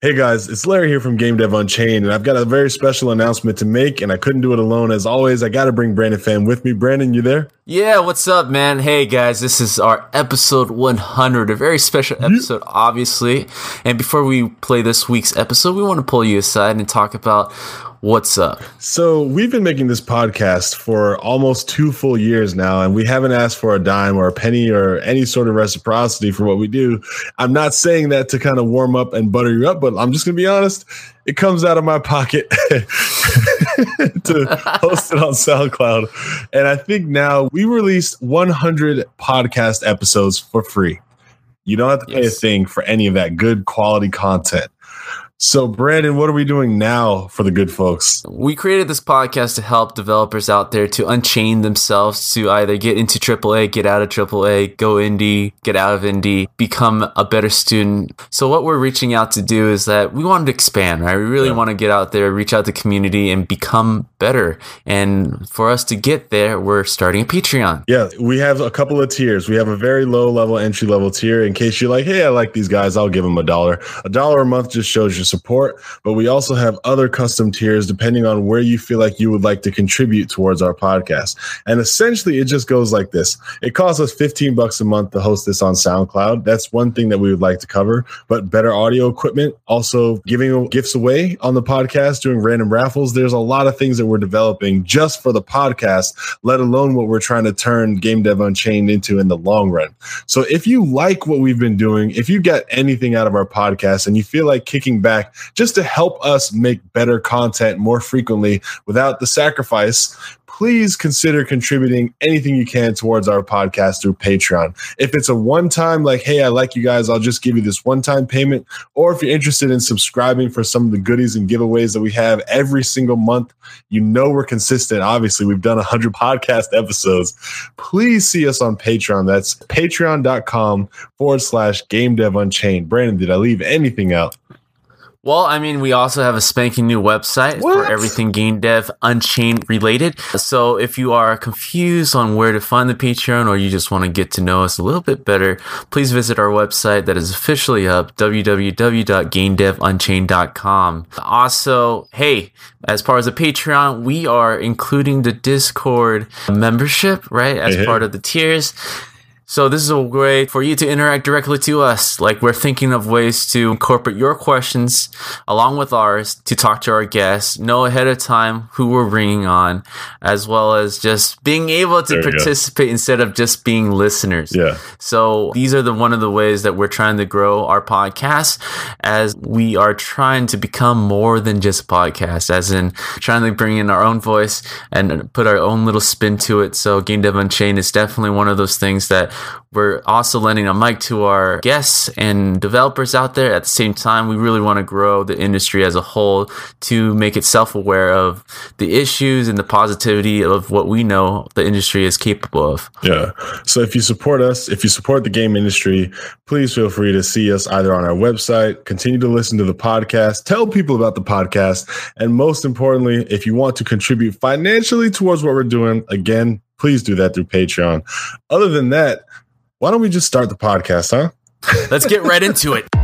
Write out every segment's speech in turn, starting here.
Hey guys, it's Larry here from Game Dev Unchained, and I've got a very special announcement to make, and I couldn't do it alone. As always, I got to bring Brandon Pham with me. Brandon, you there? Yeah, what's up, man? Hey guys, this is our episode 100, a very special episode, obviously. And before we play this week's episode, we want to pull you aside and talk about What's up? So, we've been making this podcast for almost two full years now, and we haven't asked for a dime or a penny or any sort of reciprocity for what we do. I'm not saying that to kind of warm up and butter you up, but I'm just going to be honest. It comes out of my pocket to host it on SoundCloud. And I think now we released 100 podcast episodes for free. You don't have to pay yes. a thing for any of that good quality content. So, Brandon, what are we doing now for the good folks? We created this podcast to help developers out there to unchain themselves to either get into AAA, get out of AAA, go indie, get out of indie, become a better student. So, what we're reaching out to do is that we want to expand, right? We really yeah. want to get out there, reach out to the community, and become better. And for us to get there, we're starting a Patreon. Yeah, we have a couple of tiers. We have a very low level entry level tier. In case you're like, hey, I like these guys, I'll give them a dollar. A dollar a month just shows you support, but we also have other custom tiers depending on where you feel like you would like to contribute towards our podcast. And essentially, it just goes like this it costs us 15 bucks a month to host this on SoundCloud. That's one thing that we would like to cover, but better audio equipment, also giving gifts away on the podcast, doing random raffles. There's a lot of things that we're developing just for the podcast, let alone what we're trying to turn Game Dev Unchained into in the long run. So if you like what we've been doing, if you get anything out of our podcast and you feel like kicking back, just to help us make better content more frequently without the sacrifice, please consider contributing anything you can towards our podcast through Patreon. If it's a one time, like, hey, I like you guys, I'll just give you this one time payment. Or if you're interested in subscribing for some of the goodies and giveaways that we have every single month, you know we're consistent. Obviously, we've done 100 podcast episodes. Please see us on Patreon. That's patreon.com forward slash game dev unchained. Brandon, did I leave anything out? Well, I mean, we also have a spanking new website what? for everything game dev unchained related. So if you are confused on where to find the Patreon or you just want to get to know us a little bit better, please visit our website that is officially up, www.gamedevunchained.com. Also, hey, as part of the Patreon, we are including the Discord membership, right? As hey, part of the tiers. So this is a way for you to interact directly to us. Like we're thinking of ways to incorporate your questions along with ours to talk to our guests, know ahead of time who we're bringing on, as well as just being able to participate instead of just being listeners. Yeah. So these are the one of the ways that we're trying to grow our podcast as we are trying to become more than just a podcast, as in trying to bring in our own voice and put our own little spin to it. So Game Dev Unchained is definitely one of those things that we're also lending a mic to our guests and developers out there. At the same time, we really want to grow the industry as a whole to make it self aware of the issues and the positivity of what we know the industry is capable of. Yeah. So if you support us, if you support the game industry, please feel free to see us either on our website, continue to listen to the podcast, tell people about the podcast, and most importantly, if you want to contribute financially towards what we're doing, again, please do that through Patreon. Other than that, why don't we just start the podcast, huh? Let's get right into it.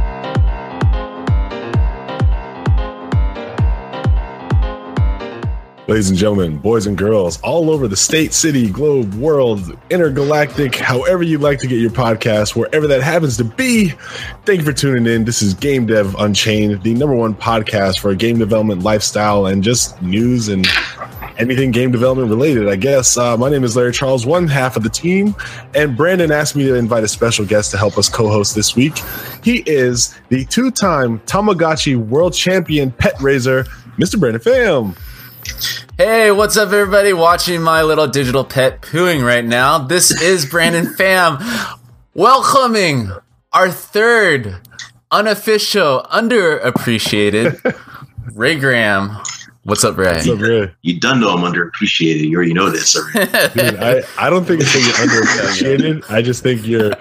Ladies and gentlemen, boys and girls, all over the state, city, globe, world, intergalactic, however you'd like to get your podcast, wherever that happens to be, thank you for tuning in. This is Game Dev Unchained, the number one podcast for game development lifestyle and just news and anything game development related, I guess. Uh, my name is Larry Charles, one half of the team, and Brandon asked me to invite a special guest to help us co host this week. He is the two time Tamagotchi world champion pet raiser, Mr. Brandon Pham. Hey, what's up, everybody watching my little digital pet pooing right now? This is Brandon Pham, welcoming our third unofficial, underappreciated Ray Graham. What's up, Ray? What's up, Ray? You done know I'm underappreciated. You already know this. already. Dude, I, I don't think it's that you're underappreciated. I just think you're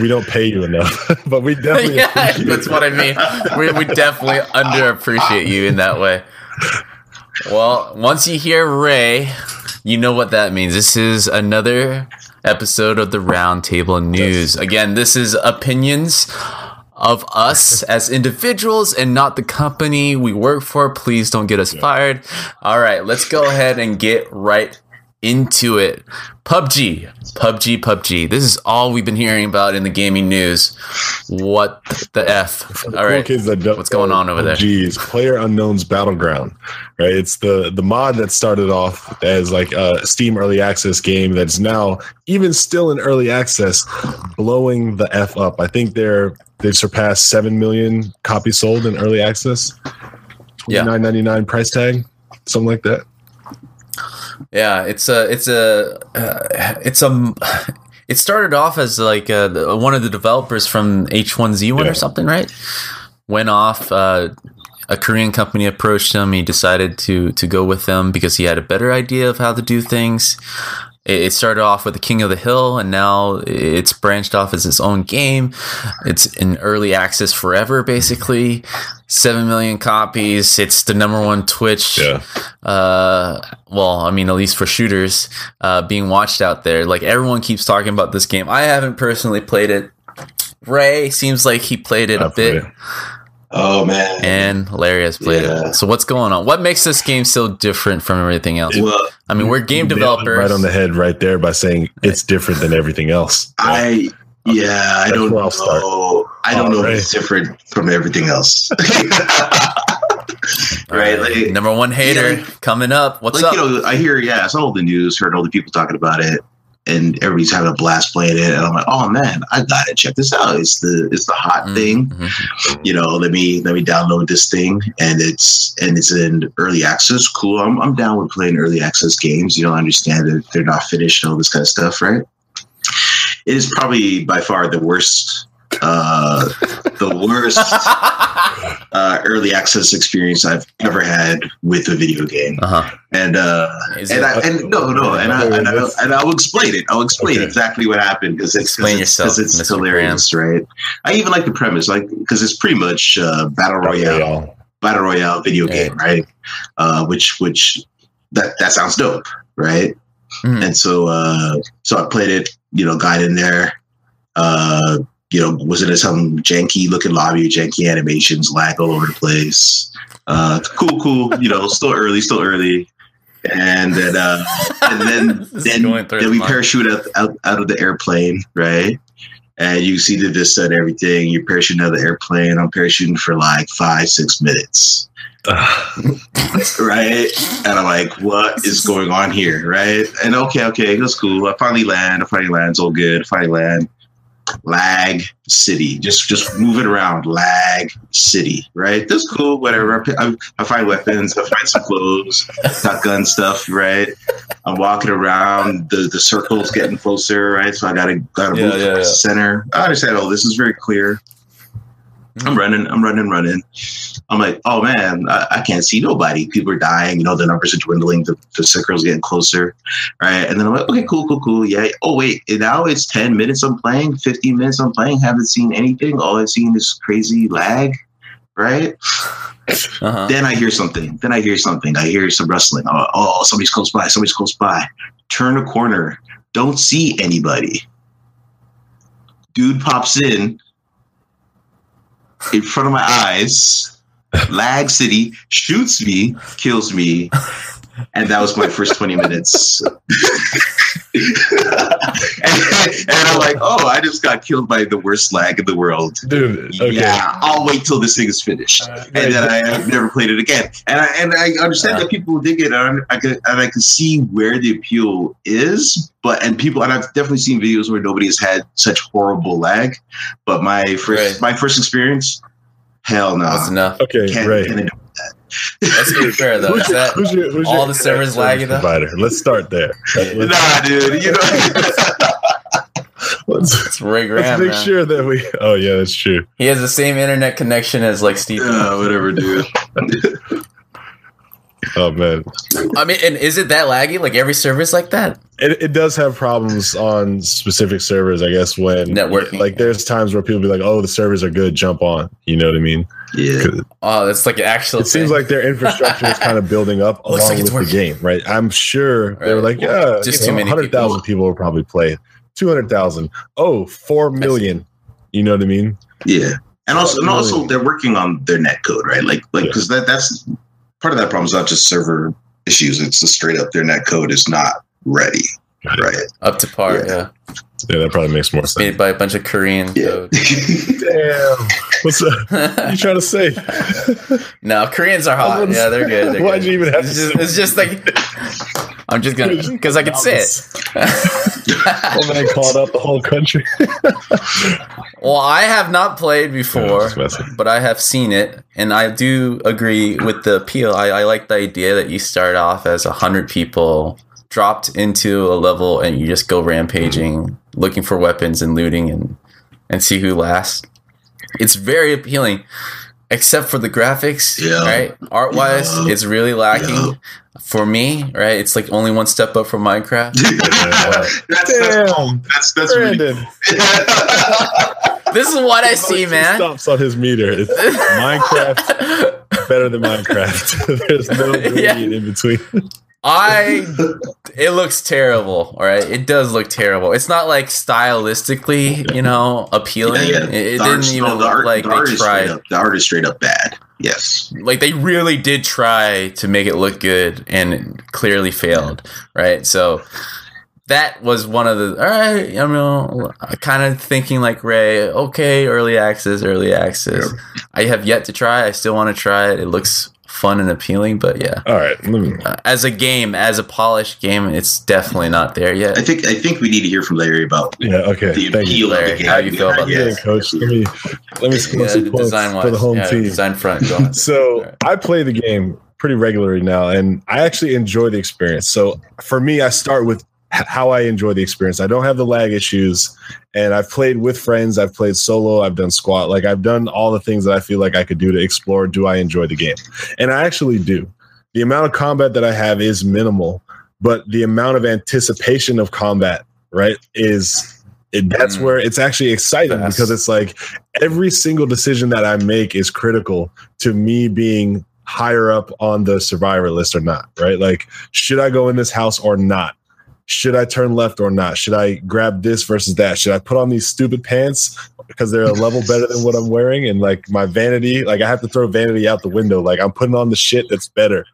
we don't pay you enough. but we definitely yeah, appreciate that's what I mean. We, we definitely underappreciate you in that way. Well, once you hear Ray, you know what that means. This is another episode of the Roundtable News. Again, this is opinions of us as individuals and not the company we work for. Please don't get us fired. All right, let's go ahead and get right into it. PUBG, PUBG, PUBG. This is all we've been hearing about in the gaming news. What the f? All right, kids that what's going on over there? Geez, Player Unknown's Battleground, right? It's the the mod that started off as like a Steam early access game that's now even still in early access, blowing the f up. I think they're they've surpassed seven million copies sold in early access. Yeah. Nine ninety nine price tag, something like that. Yeah, it's a, it's a, uh, it's a. It started off as like uh, the- one of the developers from H1Z1 Yeah. or something, right? Went off. Uh, a Korean company approached him. He decided to to go with them because he had a better idea of how to do things. It it started off with the King of the Hill, and now it's branched off as its own game. It's in early access forever, basically. Seven million copies. It's the number one Twitch Yeah. uh well i mean at least for shooters uh being watched out there like everyone keeps talking about this game i haven't personally played it ray seems like he played it a bit it. Oh man. and larry has played Yeah. it so what's going on what makes this game so different from everything else well, i mean we're game You nailed it developers right on the head, right there, by saying it's different than everything else. I yeah, I don't know. I'll start. I don't know Alright. if it's different from everything else. right? Alright, Like, number one hater yeah. coming up what's like up you know, I hear yeah, I saw the news, heard all the people talking about it, and everybody's having a blast playing it, and I'm like, oh man, I gotta check this out. It's the it's the hot Mhm, thing. mhm. You know, let me let me download this thing, and it's and it's in early access. Cool, I'm I'm down with playing early access games. You don't understand that they're not finished and all this kind of stuff, right? It is probably by far the worst. Uh, the worst uh, early access experience I've ever had with a video game, uh-huh and uh, and it- I, and no, no, and I, and, I, and I will explain it. I'll explain Okay. exactly what happened because it's Explain cause it's, yourself, 'cause it's Mr. hilarious, right? I even like the premise, like because it's pretty much uh, battle royale, Royale. battle royale video Yeah. game, right? Uh, which which that that sounds dope, right? Mhm. And so uh, so I played it, you know, got in there. Uh, you know, was it some janky looking lobby, janky animations, lag all over the place. Uh, cool, cool. You know, still early, still early. And then, uh, and then, then, then we parachute out, out, out of the airplane, right? And you see the vista and everything. You parachute out of the airplane. I'm parachuting for like five, six minutes, right? And I'm like, what is going on here, right? And okay, okay, that's cool. I finally land. I finally land. It's all good. Finally land. Lag city, just just move it around. Lag city, right? That's cool. Whatever. I, I, find weapons. I find some clothes. Got gun stuff, right? I'm walking around. The the circle's getting closer, right? So I gotta gotta Yeah, move yeah, towards yeah. the center. I understand. Oh, this is very clear. I'm running. I'm running. Running. I'm like, oh man, I, I can't see nobody. People are dying. You know, the numbers are dwindling. The, the circle's getting closer, right? And then I'm like, okay, cool, cool, cool. Yeah. Oh wait, now it's 10 minutes. I'm playing. 15 minutes. I'm playing. Haven't seen anything. All I've seen is crazy lag, right? uh-huh Then I hear something. Then I hear something. I hear some rustling. Oh, oh, somebody's close by. Somebody's close by. Turn a corner. Don't see anybody. Dude pops in in front of my eyes. Lag City shoots me, kills me, and that was my first 20 minutes. and, and I'm like, oh, I just got killed by the worst lag in the world. Dude, okay. Yeah, I'll wait till this thing is finished, and then I have never played it again. And I and I understand that people dig it, and I can and I can see where the appeal is. But and people, and I've definitely seen videos where nobody has had such horrible lag. But my first Right. my first experience, hell no, that's enough Okay, can't, Ray. Can't let's be fair though is Who's your- that who's your- who's all your the servers lagging service though? Let's start there. Let's- Nah, dude, you know. let's, It's Ray let's Graham. make man. sure that we. Oh yeah, that's true. He has the same internet connection as like Steve. Uh, whatever, dude. Oh man, I mean, and is it that laggy? Like every service like that? it, it does have problems on specific servers. I guess when Networking. Like there's times where people be like, "Oh, the servers are good, jump on." You know what I mean? Yeah. Oh, that's like an actual. It seems like their infrastructure is kind of building up Looks along like it's with the game, right? I'm sure they were Right. like, yeah, Just you too many 100,000 people will probably play. 200,000. Oh, 4 million. You know what I mean? Yeah. And also, and also, they're working on their net code, right? Like, like Yeah. because that that's part of that problem is not just server issues. It's just straight up their net code is not ready, right? up to par. Yeah. Yeah, Yeah, that probably makes more sense. made by a bunch of Korean. Yeah. Damn. What's up? What are you trying to say? no, Koreans are hot. Yeah, they're good. They're Why'd good. you even have It's to just, it's just like I'm just gonna because I can say Oh, man, it. called out the whole country. well, I have not played before, just messing. but I have seen it, and I do agree with the appeal. I, I like the idea that you start off as a hundred people dropped into a level, and you just go rampaging, looking for weapons and looting, and and see who lasts. It's very appealing, except for the graphics. Yeah. Right, art wise, Yeah. it's really lacking. Yeah. For me, right, it's like only one step up from Minecraft. that's, that's, Damn. that's that's really Brandon. this is what I see, man. Stops on his meter. It's Minecraft better than Minecraft. There's no gradient in between. I it looks terrible, all right? It does look terrible. It's not like stylistically, you know, appealing. Yeah, yeah. It, it didn't even no, the look art- like the art they is straight tried. up- the art is straight up bad. Yes. Like they really did try to make it look good and clearly failed, right? So that was one of the all right, you know, kind of thinking like Ray, okay, early access, early access. I have yet to try. I still want to try it. It looks fun and appealing, but yeah. All right. Let me, Uh, as a game, as a polished game, it's definitely not there yet. I think I think we need to hear from Larry about yeah. Okay. the Thank you. appeal of Larry. the game. How do you feel about Yeah, Yes. coach. Let me let me score Yeah, some points design wise, for the home yeah, team. design front. Go ahead. So Right. I play the game pretty regularly now, and I actually enjoy the experience. So for me, I start with h- how I enjoy the experience. I don't have the lag issues, and I've played with friends. I've played solo. I've done squat. Like I've done all the things that I feel like I could do to explore. Do I enjoy the game? And I actually do. The amount of combat that I have is minimal, but the amount of anticipation of combat, right, is. It, that's Mm. where it's actually exciting Fast. because it's like every single decision that I make is critical to me being higher up on the survivor list or not, right? Like, should I go in this house or not? Should I turn left or not? Should I grab this versus that? Should I put on these stupid pants because they're a level better than what I'm wearing? And like my vanity, like I have to throw vanity out the window. Like I'm putting on the shit that's better.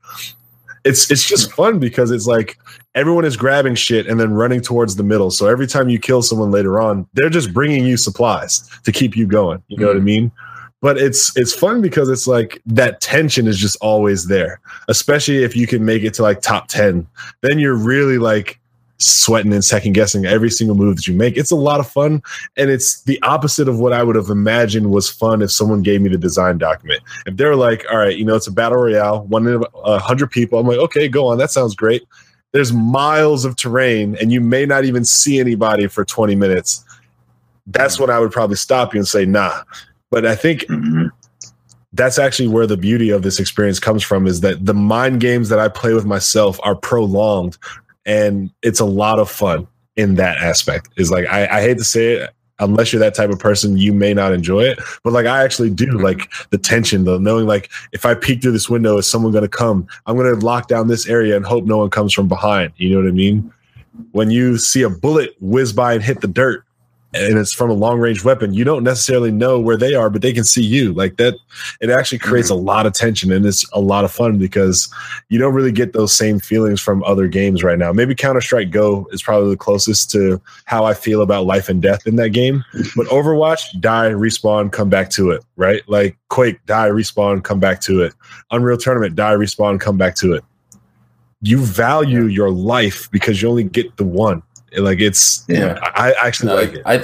It's it's just fun because it's like everyone is grabbing shit and then running towards the middle. So every time you kill someone later on, they're just bringing you supplies to keep you going. You know what I mm-hmm. mean? But it's it's fun because it's like that tension is just always there, especially if you can make it to like top 10. Then you're really like sweating and second guessing every single move that you make. It's a lot of fun. And it's the opposite of what I would have imagined was fun if someone gave me the design document. If they're like, all right, you know, it's a battle royale, one in a hundred people, I'm like, okay, go on. That sounds great. There's miles of terrain and you may not even see anybody for 20 minutes. That's when I would probably stop you and say, nah. But I think Mhm. that's actually where the beauty of this experience comes from is that the mind games that I play with myself are prolonged and it's a lot of fun in that aspect. Is like I, I hate to say it, unless you're that type of person, you may not enjoy it. But like I actually do mm-hmm. like the tension, the knowing like if I peek through this window, is someone gonna come? I'm gonna lock down this area and hope no one comes from behind. You know what I mean? When you see a bullet whiz by and hit the dirt, and it's from a long range weapon, you don't necessarily know where they are, but they can see you. Like that, it actually creates a mm-hmm. lot of tension and it's a lot of fun because you don't really get those same feelings from other games right now. Maybe Counter Strike Go is probably the closest to how I feel about life and death in that game. But Overwatch, die, respawn, come back to it, right? Like Quake, die, respawn, come back to it. Unreal Tournament, die, respawn, come back to it. You value your life because you only get the one. Like it's, Yeah. I I actually No, like it. I,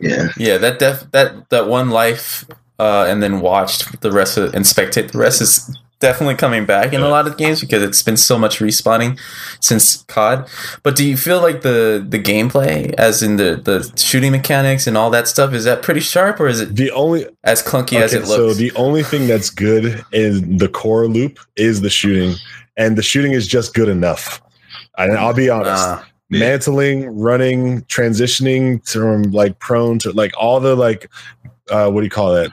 Yeah. yeah, that def, that that one life, uh, and then watched the rest of and spectate the rest is definitely coming back in a lot of games because it's been so much respawning since COD. But do you feel like the the gameplay, as in the the shooting mechanics and all that stuff, is that pretty sharp or is it The only as clunky as it looks? so the only thing that's good in the core loop is the shooting, and the shooting is just good enough. And I'll be honest, Mantling, running, transitioning from like prone to like all the like, uh, what do you call that?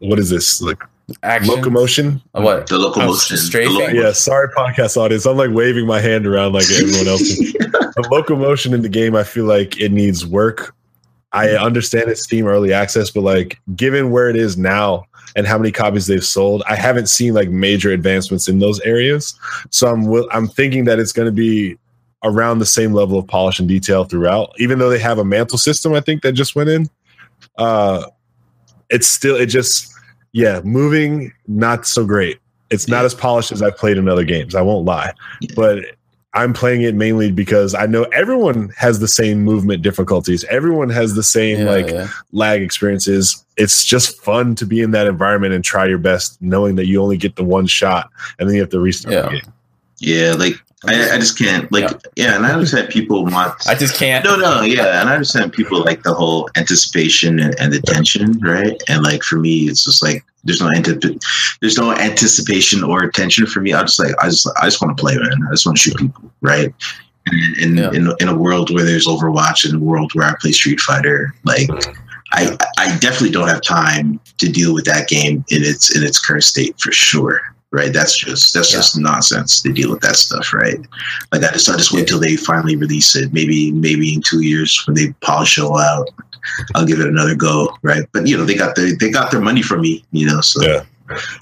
What is this like action. locomotion? Uh, What? The locomotion. Oh, strafing? the loco- Yeah, sorry, podcast audience. I'm like waving my hand around like everyone else. the locomotion in the game, I feel like it needs work. I understand it's Steam early access, but like given where it is now and how many copies they've sold, I haven't seen like major advancements in those areas. So I'm I'm thinking that it's going to be around the same level of polish and detail throughout. Even though they have a mantle system, I think that just went in. Uh, it's still it just yeah moving not so great. It's not as polished as I've played in other games. I won't lie, Yeah. but I'm playing it mainly because I know everyone has the same movement difficulties. Everyone has the same Yeah, like yeah. lag experiences. It's just fun to be in that environment and try your best, knowing that you only get the one shot and then you have to restart Yeah. the game. Yeah, like I, I just can't like yeah. and I understand people want I just can't. no no yeah, and I understand people like the whole anticipation and, and the tension, right? And like for me, it's just like there's no antip- there's no anticipation or attention for me. I just like I just I just want to play, man. I just want to shoot people, right? And in, Yeah. in in a world where there's Overwatch and a world where I play Street Fighter, like I I definitely don't have time to deal with that game in its in its current state for sure. Right, that's just that's Yeah. just nonsense to deal with that stuff, right? Like I just I just wait till they finally release it. Maybe maybe in two years when they polish it all out, I'll give it another go, right? But you know they got their they got their money from me, you know. So Yeah.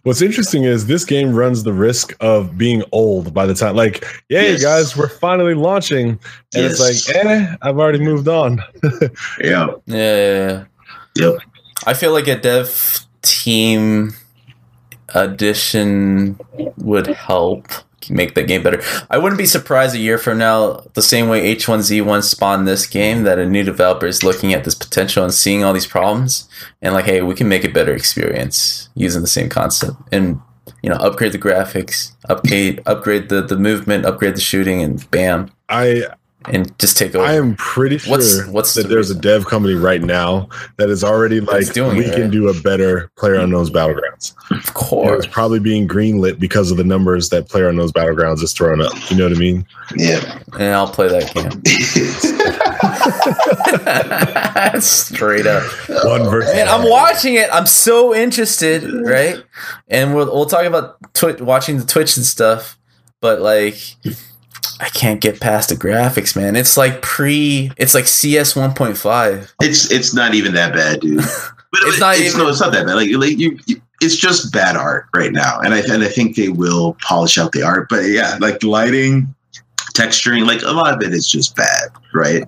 What's interesting is this game runs the risk of being old by the time, like, yeah, Yes. guys, we're finally launching, and Yes. it's like, eh, I've already moved on. yeah, Yeah, yeah, yeah. yep. I feel like a dev team addition would help make the game better. I wouldn't be surprised a year from now, the same way H1Z1 spawned this game, that a new developer is looking at this potential and seeing all these problems and like, hey, we can make a better experience using the same concept and you know, upgrade the graphics, upgrade upgrade the, the movement, upgrade the shooting, and bam, I and just take over. I am pretty sure What's- what's that the there's a dev company right now that is already like, doing we it, can right? do a better Player Unknown's Battlegrounds. of And course. It's probably being greenlit because of the numbers that Player Unknown's Battlegrounds is throwing up. You know what I mean? Yeah. And I'll play that game. Straight up. One versus Man, I'm watching it. I'm so interested, right? And we'll we'll talk about twi- watching the Twitch and stuff, but like I can't get past the graphics, man. It's like pre it's like CS 1.5. it's it's not even that bad, dude. But It's not even- no, it's not that bad. Like like you, you- it's just bad art right now, and I and I think they will polish out the art. But yeah, like lighting, texturing, like a lot of it is just bad, right?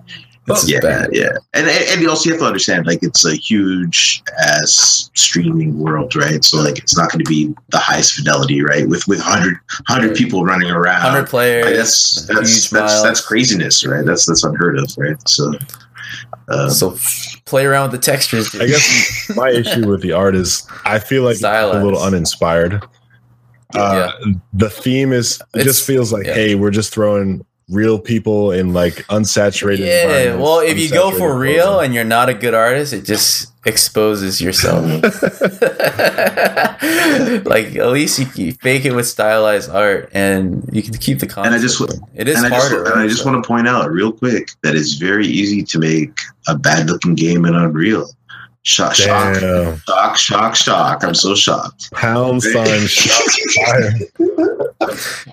It's yeah, bad. yeah, and and you also have to understand, like it's a huge ass streaming world, right? So like it's not going to be the highest fidelity, right? With with 100, 100 people running around, 100 like, players. that's that's huge that's, miles. that's craziness, right? That's that's unheard of, right? So. Um, So play around with the textures. dude. I guess my issue with the art is I feel like it's a little uninspired. Uh, The theme is it It's- just feels like, yeah. hey, we're just throwing real people in like unsaturated. Yeah, well, if you go for real clothing. and you're not a good artist, it just exposes yourself. like at least you, you fake it with stylized art, and you can keep the concept. And I just- it is and I just, harder. and I right? just want to point out real quick that it's very easy to make a bad looking game in Unreal. Shock, shock, Damn. shock, shock, shock. I'm so shocked. Pound sign shots fired.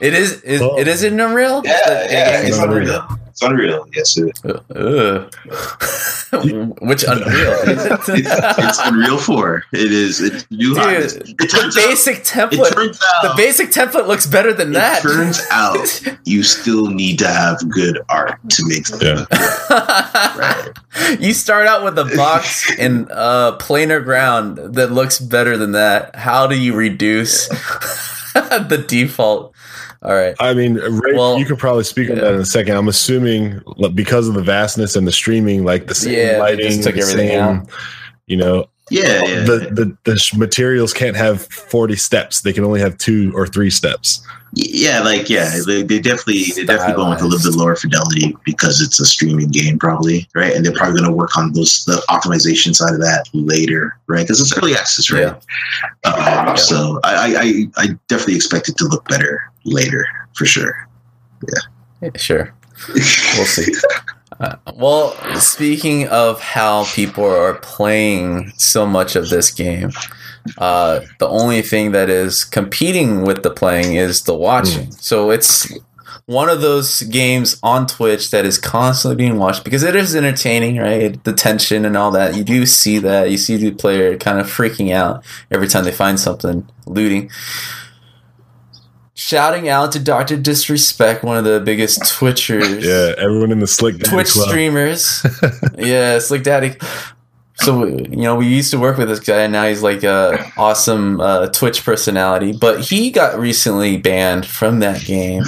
it is. It, Oh. it is in Unreal. Yeah, The- yeah, it's it's Unreal. Unreal. It's Unreal. Yes, it, Ugh. Which Unreal? it's, it's Unreal 4. It is. It's new. Dude, It the turns out. basic It template. turns The basic template looks better than It that. turns out you still need to have good art to make something. Yeah. Right. you start out with a box in uh, planar ground that looks better than that. How do you reduce the default? All right. I mean, Ray, Well, you could probably speak on yeah. that in a second. I'm assuming because of the vastness and the streaming, like the same Yeah, lighting, took everything same, out. you know, Yeah, yeah. the, the the sh- materials can't have 40 steps they can only have two or three steps Yeah, like yeah, they, they definitely they definitely going with a little bit lower fidelity because it's a streaming game, probably right, and they're probably going to work on those the optimization side of that later, right? Because it's early access, right? Um, So I, I I I definitely expect it to look better later for sure. Yeah, sure. We'll see. Uh, well, speaking of how people are playing so much of this game, uh, the only thing that is competing with the playing is the watching. So it's one of those games on Twitch that is constantly being watched because it is entertaining, right? The tension and all that. You do see that. You see the player kind of freaking out every time they find something looting. Shouting out to Dr. Disrespect, one of the biggest Twitchers. yeah everyone in the slick Daddy Twitch Club. streamers. yeah, Slick Daddy. So you know, we used to work with this guy, and now he's like a awesome uh, Twitch personality. But he got recently banned from that game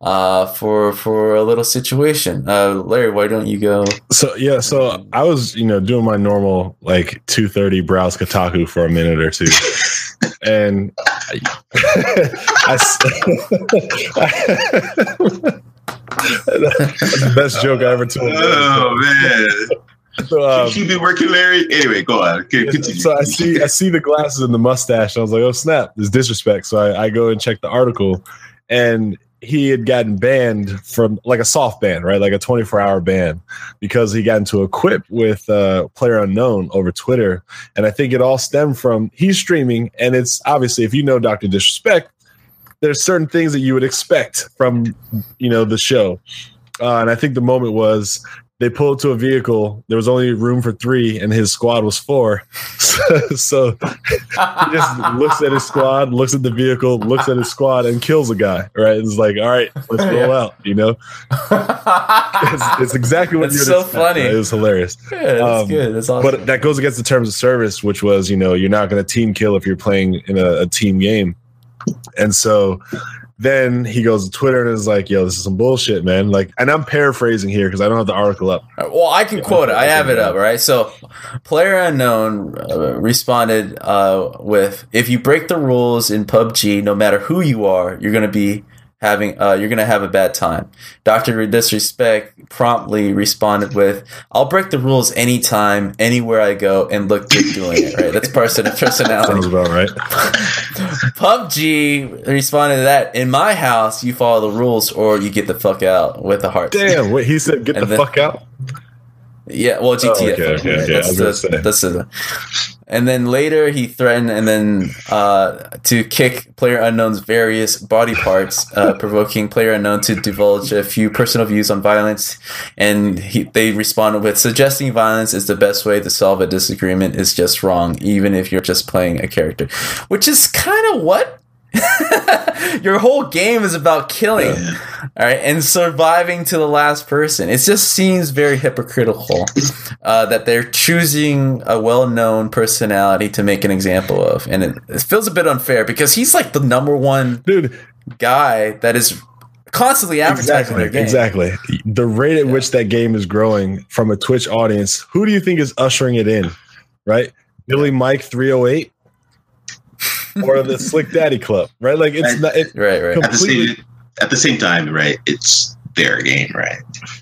uh, for for a little situation. Uh, Larry, why don't you go? so yeah so i was you know doing my normal like 230 browse kotaku for a minute or two and I, I the best joke I ever told. Oh man, So, um, been working, Larry. Anyway, go on. Okay, Continue. so I see I see the glasses and the mustache. And I was like, oh snap, this disrespect. So I, I go and check the article, and he had gotten banned from like a soft ban, right, like a 24 hour ban, because he got into a quip with uh, Player Unknown over Twitter, and I think it all stemmed from he's streaming, and it's obviously if you know Doctor Disrespect, there's certain things that you would expect from you know the show, uh, and I think the moment was they pulled to a vehicle. There was only room for three, and his squad was four. So, so he just looks at his squad, looks at the vehicle, looks at his squad, and kills a guy. Right? It's like, all right, let's roll Yeah. out. You know, it's, it's exactly what you'd so funny. right? It was hilarious. Yeah, that's Um, good. That's awesome. But that goes against the terms of service, which was, you know, you're not going to team kill if you're playing in a, a team game. And so then he goes to Twitter and is like, yo, this is some bullshit, man. Like, and I'm paraphrasing here because I don't have the article up. Well, I can quote it. I have it up, right? So, player unknown uh, responded uh, with, "If you break the rules in PUBG, no matter who you are, you're going to be having, uh, you're going to have a bad time." Doctor Disrespect promptly responded with, "I'll break the rules anytime, anywhere I go, and look good doing it." Right? That's person personality. Sounds about right. PUBG responded to that. In my house, you follow the rules, or you get the fuck out with the heart. Damn, wait, he said, get And the then- fuck out. Yeah, well, GTF. Oh, okay, okay, right? okay. I was That's, gonna say. that's the- and then later he threatened and then uh, to kick Player Unknown's various body parts, uh, provoking Player Unknown to divulge a few personal views on violence. And he, they responded with suggesting violence is the best way to solve a disagreement is just wrong, even if you're just playing a character, which is kind of what. Your whole game is about killing, all right, and surviving to the last person. It just seems very hypocritical uh, that they're choosing a well-known personality to make an example of, and it, it feels a bit unfair because he's like the number one Dude, guy that is constantly advertising exactly. their game. Exactly. The rate at which that game is growing from a Twitch audience, who do you think is ushering it in? Right? Billy Mike 308 or the Slick Daddy Club, right? Like it's Right. not it, Right, right. at the same at the same time, right? It's their game, right?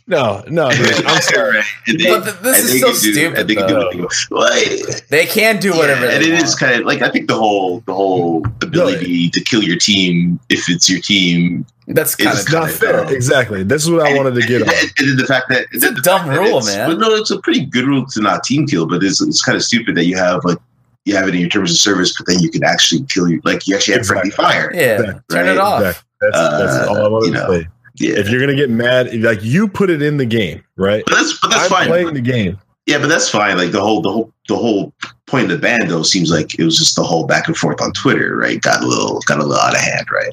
no, no, dude, I'm sorry. right. And But th- this is they so can do- stupid, they can do though. they want. They can do whatever. Yeah, and they it want. is kind of like I think the whole the whole ability to kill your team if it's your team. That's kind it's of not fair. Exactly. This is what I wanted to get and, on. and then the fact that It's a the dumb fact that rule, it's- man. But no, it's a pretty good rule to not team kill, but it's it's kind of stupid that you have like you have it in your terms of service, but then you can actually kill you like you actually have friendly fire. Yeah, Exactly. turn it off. Exactly. That's, that's Uh, all I wanted you to know. say. Yeah, If you're gonna get mad, like you put it in the game, right? but that's but that's I'm fine. playing the game. Yeah, but that's fine. Like the whole the whole the whole point of the ban though seems like it was just the whole back and forth on Twitter, right? Got a little got a little out of hand, right?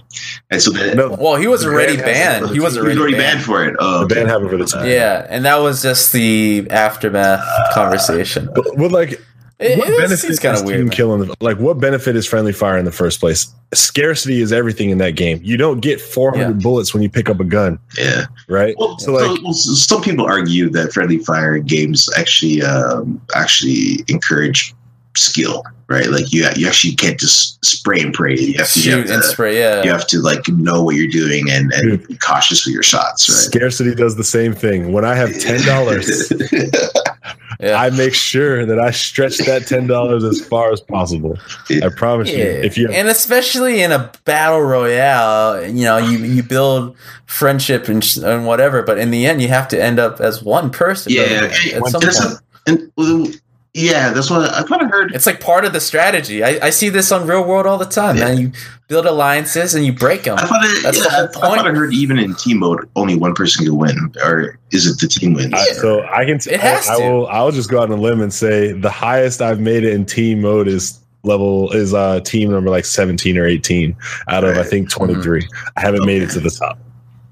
And so then No, Well, he was already banned. He was team. he was already, already banned. banned for it. Oh, the okay. ban happened for the time. Yeah, and that was just the aftermath conversation. But, well, like, It, what it benefit is kind of weird. killing? The, like, what benefit is friendly fire in the first place? Scarcity is everything in that game. You don't get 400 Yeah. bullets when you pick up a gun, Yeah. right? Well, so, like, so- well, some people argue that friendly fire games actually um, actually encourage skill, right? Like you you actually can't just spray and pray. You have to, you have Shoot to, and spray. Yeah. you have to like know what you're doing and, and hmm. be cautious with your shots, right? Scarcity does the same thing. When I have ten dollars, yeah. I make sure that I stretch that ten dollars as far as possible. I promise you. If you and especially in a battle royale, you know, you, you build friendship and, sh- and whatever, but in the end, you have to end up as one person. Yeah, At and some point. a- and well, yeah, that's what I kind of heard. It's like part of the strategy. I, I see this on real world all the time, Yeah. man. You build alliances and you break them. I thought it, That's yeah, the whole I thought I point. heard even in team mode, only one person can win, or is it the team wins? I, so I can. T- It has I, I will. I'll just go out on a limb and say the highest I've made it in team mode is level is uh team number like 17 or 18 out of I think 23. I haven't made it to the top.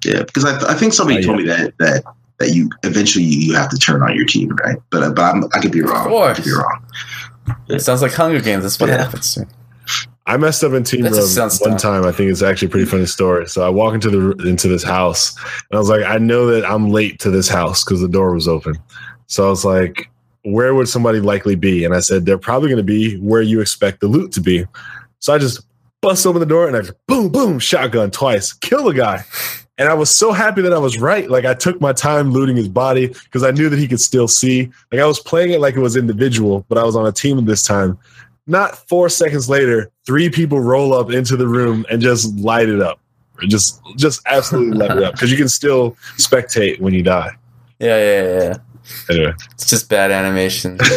Yeah, because I, th- I think somebody yeah. told me that that that you eventually you have to turn on your team, right? But uh, but I'm, I could be wrong. I course. could be wrong. It sounds like Hunger Games. That's what Yeah. happens. I messed up in team That rub just sounds one dumb. time. I think it's actually a pretty funny story. So I walk into the into this house and I was like, I know that I'm late to this house because the door was open. So I was like, where would somebody likely be? And I said, they're probably going to be where you expect the loot to be. So I just bust open the door and I just boom, boom, shotgun twice, kill the guy. And I was so happy that I was right. Like I took my time looting his body because I knew that he could still see. Like I was playing it like it was individual, but I was on a team this time. Not four seconds later, three people roll up into the room and just light it up. Just, just absolutely light it up because you can still spectate when you die. Yeah, yeah, yeah, yeah. Anyway, It's just bad animation.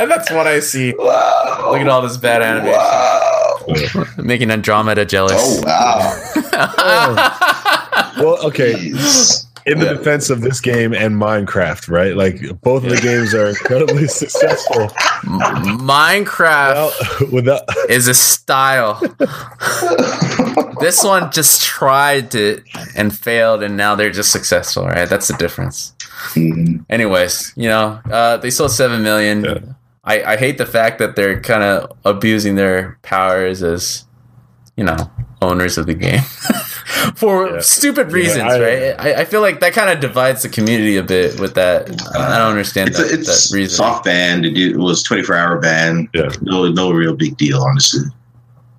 That's what I see. Wow! Look at all this bad animation. Wow! Making Andromeda jealous. Oh wow! well, okay. Jeez. In the Yeah. defense of this game and Minecraft, right? Like both of the games are incredibly successful. Minecraft Well, without is a style. this one just tried to and failed, and now they're just successful, right? That's the difference. Mhm. Anyways, you know, uh, they sold seven million. Yeah. I, I hate the fact that they're kind of abusing their powers as, you know, owners of the game for Yeah. stupid reasons, I- right? I, I feel like that kind of divides the community a bit with that. I don't understand It's that, a, it's that reason. soft ban. It it was 24 hour ban. Yeah. No, no real big deal, honestly.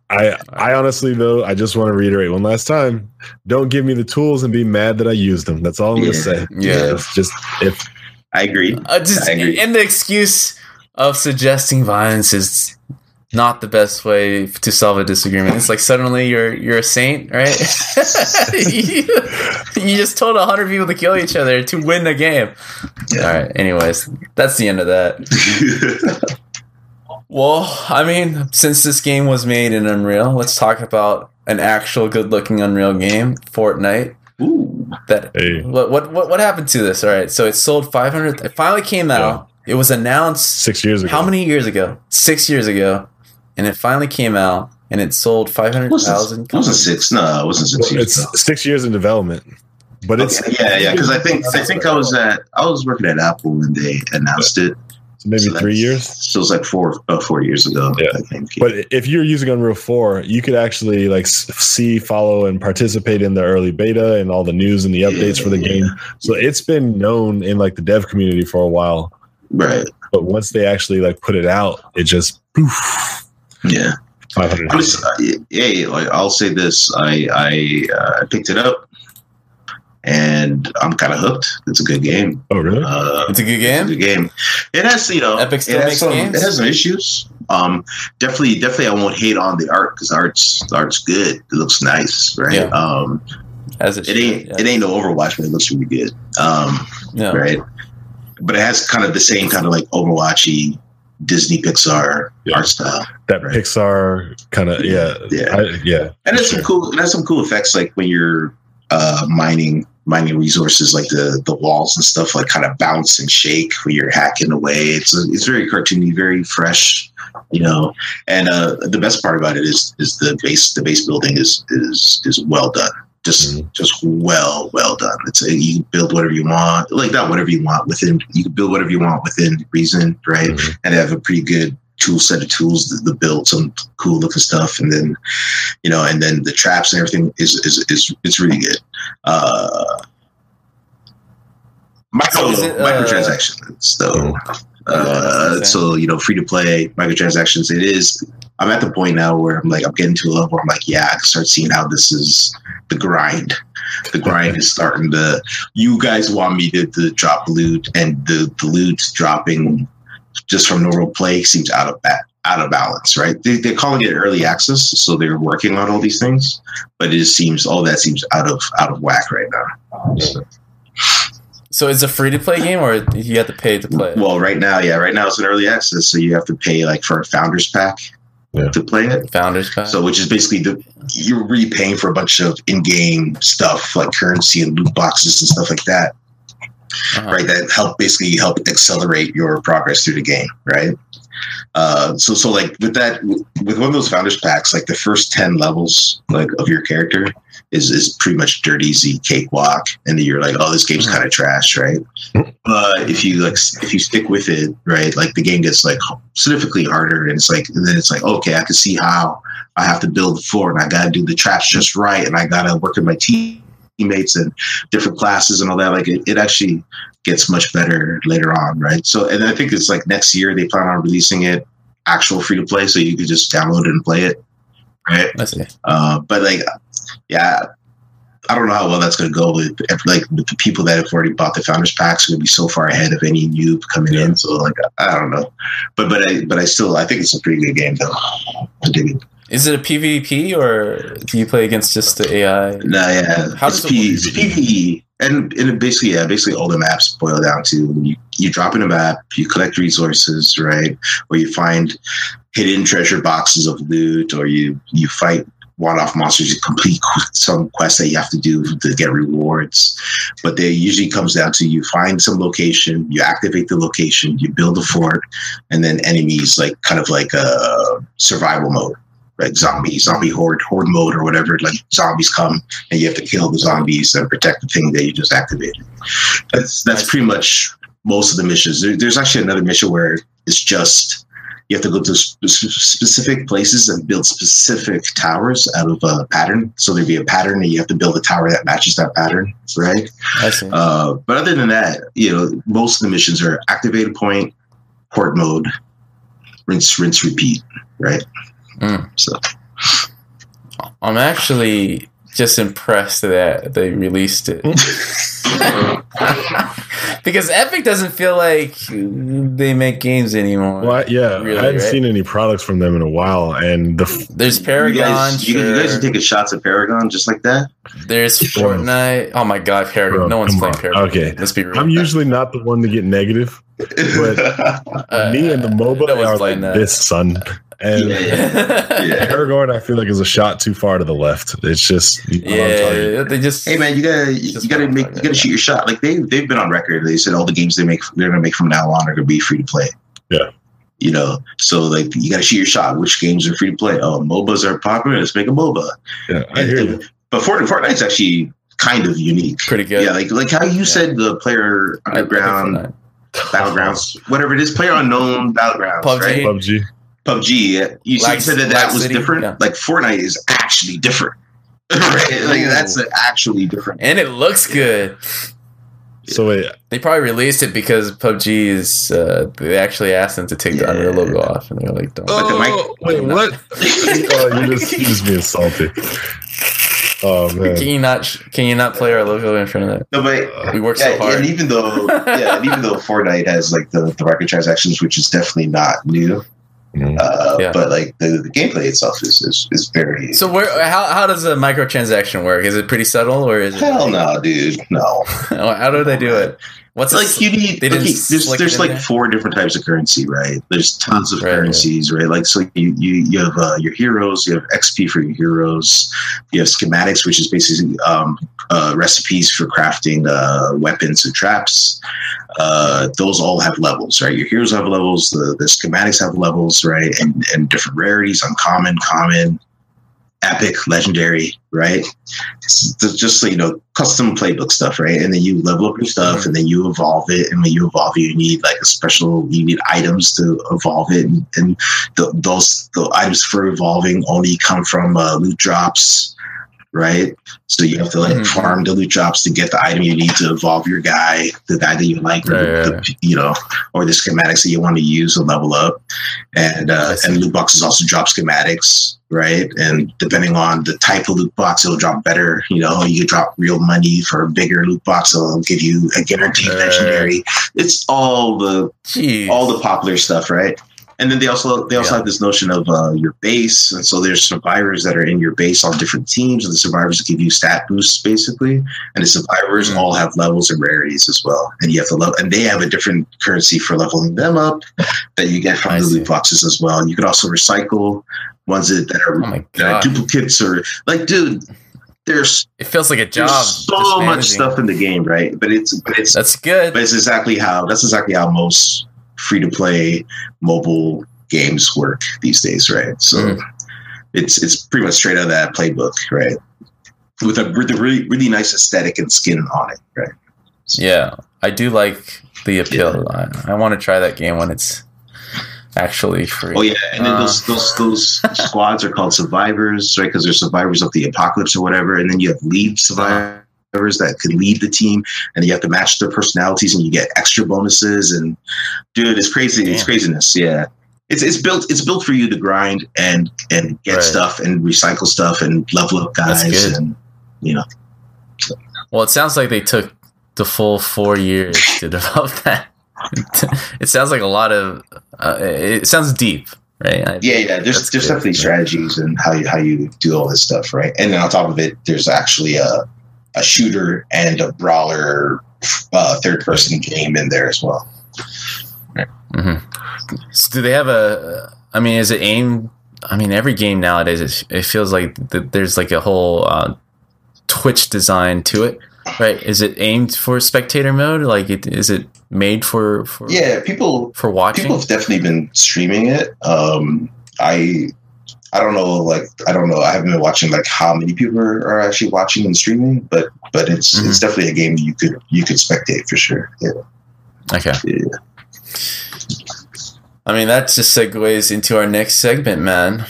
I, I honestly though, I just want to reiterate one last time: don't give me the tools and be mad that I used them. That's all I'm Yeah. gonna say. Yeah. It's just if I agree. Uh, just, I agree. and the excuse of suggesting violence is not the best way to solve a disagreement. It's like suddenly you're you're a saint, right? you, you just told a hundred people to kill each other to win the game. Yeah. All right. Anyways, that's the end of that. Well, I mean, since this game was made in Unreal, let's talk about an actual good-looking Unreal game, Fortnite. Ooh. That Hey. what what what what happened to this? All right, so it sold 500. It finally came out. It was announced six years ago, how many years ago? Six years ago, and it finally came out, and it sold five hundred thousand. It wasn't, it six. No, it wasn't six Well, years it's ago. six years in development, but it's yeah, yeah. Because I think I think I was at I was working at Apple when they announced it. maybe So three years. So it was like four about four years ago. Yeah. I think. But if you're using Unreal 4, you could actually like see, follow, and participate in the early beta and all the news and the updates for the Yeah. game. So it's been known in like the dev community for a while. Right. But once they actually like put it out, it just poof, Yeah. 500. I'm just, uh, yeah, like, I'll say this: I I uh, picked it up, and I'm kind of hooked. It's a good game. Oh, really? Uh, It's a good it's a game. good game. It has, you know, Epic still it has makes some, games? It has some issues. Um, definitely, definitely, I won't hate on the art because art's the art's good. It looks nice, right? Yeah. Um, As it, it ain't should, it ain't no Overwatch, but it looks really good. Um, yeah. right? But it has kind of the same kind of like Overwatchy Disney Pixar Yeah. art style. that right. Pixar kind of, yeah. Yeah. I, yeah. and it's for some cool. It has some cool effects, like when you're uh, mining mining resources, like the the walls and stuff, like kind of bounce and shake when you're hacking away. It's it's very cartoony, very fresh, you know. And uh, the best part about it is is the base the base building is is is well done. Just Mhm. just well well done. It's a, you can build whatever you want, like not whatever you want within. You can build whatever you want within reason, right? Mhm. and have a pretty good tool set of tools to, to build some cool looking stuff and then you know and then the traps and everything is is, is it's really good uh Micro So it, uh, microtransactions. So, uh, so you know, free to play microtransactions. It is. I'm at the point now where I'm like, I'm getting to a level where I'm like, yeah, I can start seeing how this is the grind. The grind is starting to. You guys want me to, to drop loot, and the the loot dropping just from normal play seems out of out of balance, right? They, they're calling it early access, so they're working on all these things, but it just seems all that seems out of out of whack right now. So- So it's a free to play game, or you have to pay to play? it? Well, right now, yeah, right now it's an early access, so you have to pay like for a founders pack Yeah. to play it. Founders pack. So, which is basically the you're really paying for a bunch of in-game stuff like currency and loot boxes and stuff like that, Uh-huh. right? That help basically help accelerate your progress through the game, right? Uh, so, so like with that, with one of those founders packs, like the first ten levels like of your character is is pretty much dirt easy cakewalk, and then you're like, oh, this game's kind of trash, right? But if you like, if you stick with it, right, like the game gets like significantly harder, and it's like, and then it's like, okay, I can see how I have to build the floor, and I got to do the traps just right, and I got to work with my teammates and different classes and all that. Like it, it actually gets much better later on, right? So, and I think it's like next year they plan on releasing it actual free to play, so you could just download it and play it, right? I see. Uh, but like, yeah, I don't know how well that's going to go with like with the people that have already bought the founders packs are going to be so far ahead of any noob coming in. So like, I don't know, but but I but I still I think it's a pretty good game though. I dig it. Is it a PvP or do you play against just the AI? No, yeah, How it's, does P, PvE, and and basically yeah, basically all the maps boil down to you you drop in a map, you collect resources, right, or you find hidden treasure boxes of loot, or you you fight one-off monsters, you complete some quests that you have to do to get rewards. But they usually comes down to you find some location, you activate the location, you build a fort, and then enemies like kind of like a survival mode. Like zombie, zombie horde, horde mode, or whatever. Like zombies come, and you have to kill the zombies and protect the thing that you just activated. That's that's pretty much most of the missions. There, there's actually another mission where it's just you have to go to sp- specific places and build specific towers out of a pattern. So there'd be a pattern, and you have to build a tower that matches that pattern, right? I see. Uh, but other than that, you know, most of the missions are activate a point, port mode, rinse, rinse, repeat, right? Mm. So I'm actually just impressed that they released it. because Epic doesn't feel like they make games anymore. Well, yeah, Really, I haven't right? seen any products from them in a while, and the f- There's you Paragon. guys, you, you guys are taking shots at Paragon just like that. There's Fortnite. Oh my god, Paragon. Bro, no one's playing on. Paragon. Okay. Let's be real. I'm usually not the one to get negative. Uh, Me and the MOBA no are like that. this, son. And yeah, yeah. yeah. Aragorn, I feel like is a shot too far to the left. It's just not on target. yeah, they just. Hey man, you gotta you, gotta make talk you gotta about shoot your shot. Like they they've been on record. They said all the games they make they're gonna make from now on are gonna be free to play. Yeah. You know, so like you gotta shoot your shot. Which games are free to play? Oh, MOBAs are popular. Let's make a MOBA. Yeah, I And- hear and- you. But Fortnite, Fortnite's actually kind of unique. Pretty good. Yeah, like like how you said the player I- I underground battlegrounds, whatever it is, player unknown battlegrounds, PUBG. right? PUBG. PUBG. You said- Lax- said that that was City, different. yeah. Like Fortnite is actually different. right? Like that's uh, actually different. And it looks good. So wait, They probably released it because PUBG is. Uh, they actually asked them to take the Unreal logo off, and they're like, "Don't." But the mic- oh, wait, what? oh, you just you just being salty. Oh man! Can you not? Can you not play our logo in front of that? No, but We worked yeah, so hard. and even though yeah, and even though Fortnite has like the, the microtransactions, which is definitely not new, Uh, Yeah. but like the, the gameplay itself is is, is very So where? How, how does a microtransaction work? Is it pretty subtle, or is it? hell no, dude, no. How do they do it? What's like a, you need okay, there's there's like there? four different types of currency right? There's tons of Right, right. currencies right? Like so you you, you have uh, your heroes you have xp for your heroes you have schematics which is basically um, uh, recipes for crafting uh, weapons and traps. Uh, those all have levels right? Your heroes have levels the, the schematics have levels right? And and different rarities uncommon common epic legendary right? It's just so you know custom playbook stuff right? And then you level up your stuff and then you evolve it. And when you evolve it you need like a special you need items to evolve it. And, and the, those the items for evolving only come from uh, loot drops right? So you have to like Mhm. farm the loot drops to get the item you need to evolve your guy, the guy that you like, or Right, the, right, the- you know, or the schematics that you want to use to level up. And uh, and loot boxes also drop schematics, right? And depending on the type of loot box, it'll drop better. You know, you drop real money for a bigger loot box. It'll give you a guaranteed legendary. It's all the Jeez. all the popular stuff, right? And then they also they also Yeah. have this notion of uh, your base, and so there's survivors that are in your base on different teams, and the survivors give you stat boosts basically, and the survivors Mhm. all have levels and rarities as well, and you have to level, and they have a different currency for leveling them up that you get from I the see. loot boxes as well. You can also recycle ones that, that are, Oh that are duplicates or like, dude, there's It feels like a job. so much stuff in the game, right? But it's but it's That's good. but it's exactly how that's exactly how most free to play mobile games work these days, right? So Mhm. it's it's pretty much straight out of that playbook, right? With a, with a really really nice aesthetic and skin on it, right? Yeah, I do like the appeal. I, I want to try that game when it's actually free. Oh yeah, and then Uh. those those those squads are called survivors, right? Because they're survivors of the apocalypse or whatever, and then you have lead survivors. That can lead the team, and you have to match their personalities, and you get extra bonuses. And dude, it's crazy. It's craziness. Yeah, it's it's built it's built for you to grind and and get Right. stuff and recycle stuff and level up That's guys good. and you know Well, it sounds like they took the full four years to develop that. it sounds like a lot of. Uh, it sounds deep, right? I- yeah yeah there's there's good. definitely strategies and how you how you do all this stuff right and then on top of it there's actually a a shooter and a brawler uh, third person game in there as well Mhm. So do they have a? I mean, is it aimed? I mean, every game nowadays, it, it feels like th- there's like a whole uh, Twitch design to it, right? Is it aimed for spectator mode? Like, it, is it made for for yeah people for watching? people have definitely been streaming it um i i don't know like i don't know i haven't been watching like how many people are, are actually watching and streaming but but it's Mhm. it's definitely a game you could you could spectate for sure yeah Okay. Yeah. I mean, that just segues into our next segment, man.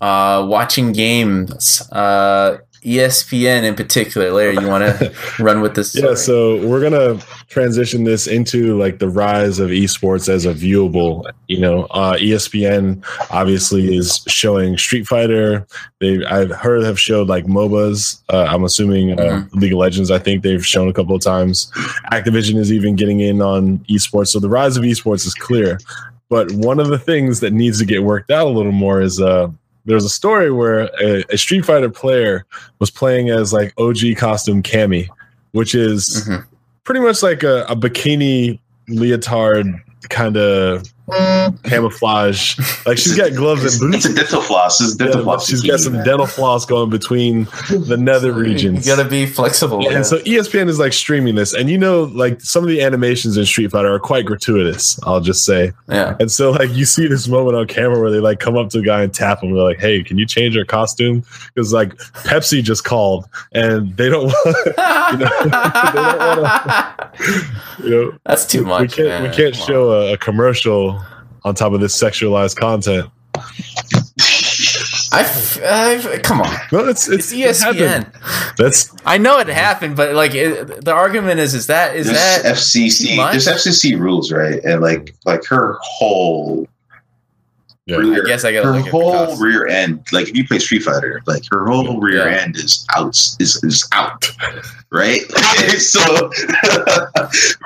Uh, watching games. Uh, ESPN in particular. Larry, you want to run with this? Yeah, so we're gonna transition this into like the rise of esports as a viewable. You know, uh, ESPN obviously is showing Street Fighter. They I've heard have showed like MOBAs. Uh, I'm assuming uh, League of Legends. I think they've shown a couple of times. Activision is even getting in on esports. So the rise of esports is clear. But one of the things that needs to get worked out a little more is uh, there's a story where a, a Street Fighter player was playing as like OG costume Cammy, which is Mhm. pretty much like a, a bikini leotard kind of camouflage. Like she's got gloves it's, and it's a boots. dental floss it's dental Yeah, floss she's got some bikini, dental floss going between the nether regions. You gotta be flexible. And so ESPN is like streaming this, and you know, like some of the animations in Street Fighter are quite gratuitous. I'll just say, yeah. and so like you see this moment on camera where they like come up to a guy and tap him. They're like, "Hey, can you change your costume?" Because like Pepsi just called, and they don't want, you know, That's too much. we can't man. we can't Come show a, a commercial on top of this sexualized content. I, I, come on. No, it's It's E it's, it. ESPN. That's I know it happened, but like it, the argument is, is that is there's that FCC too much? there's FCC rules right and like like her whole yeah. rear, I guess I gotta her the whole rear end like if you play Street Fighter like her whole rear Yeah. end is out is is out right so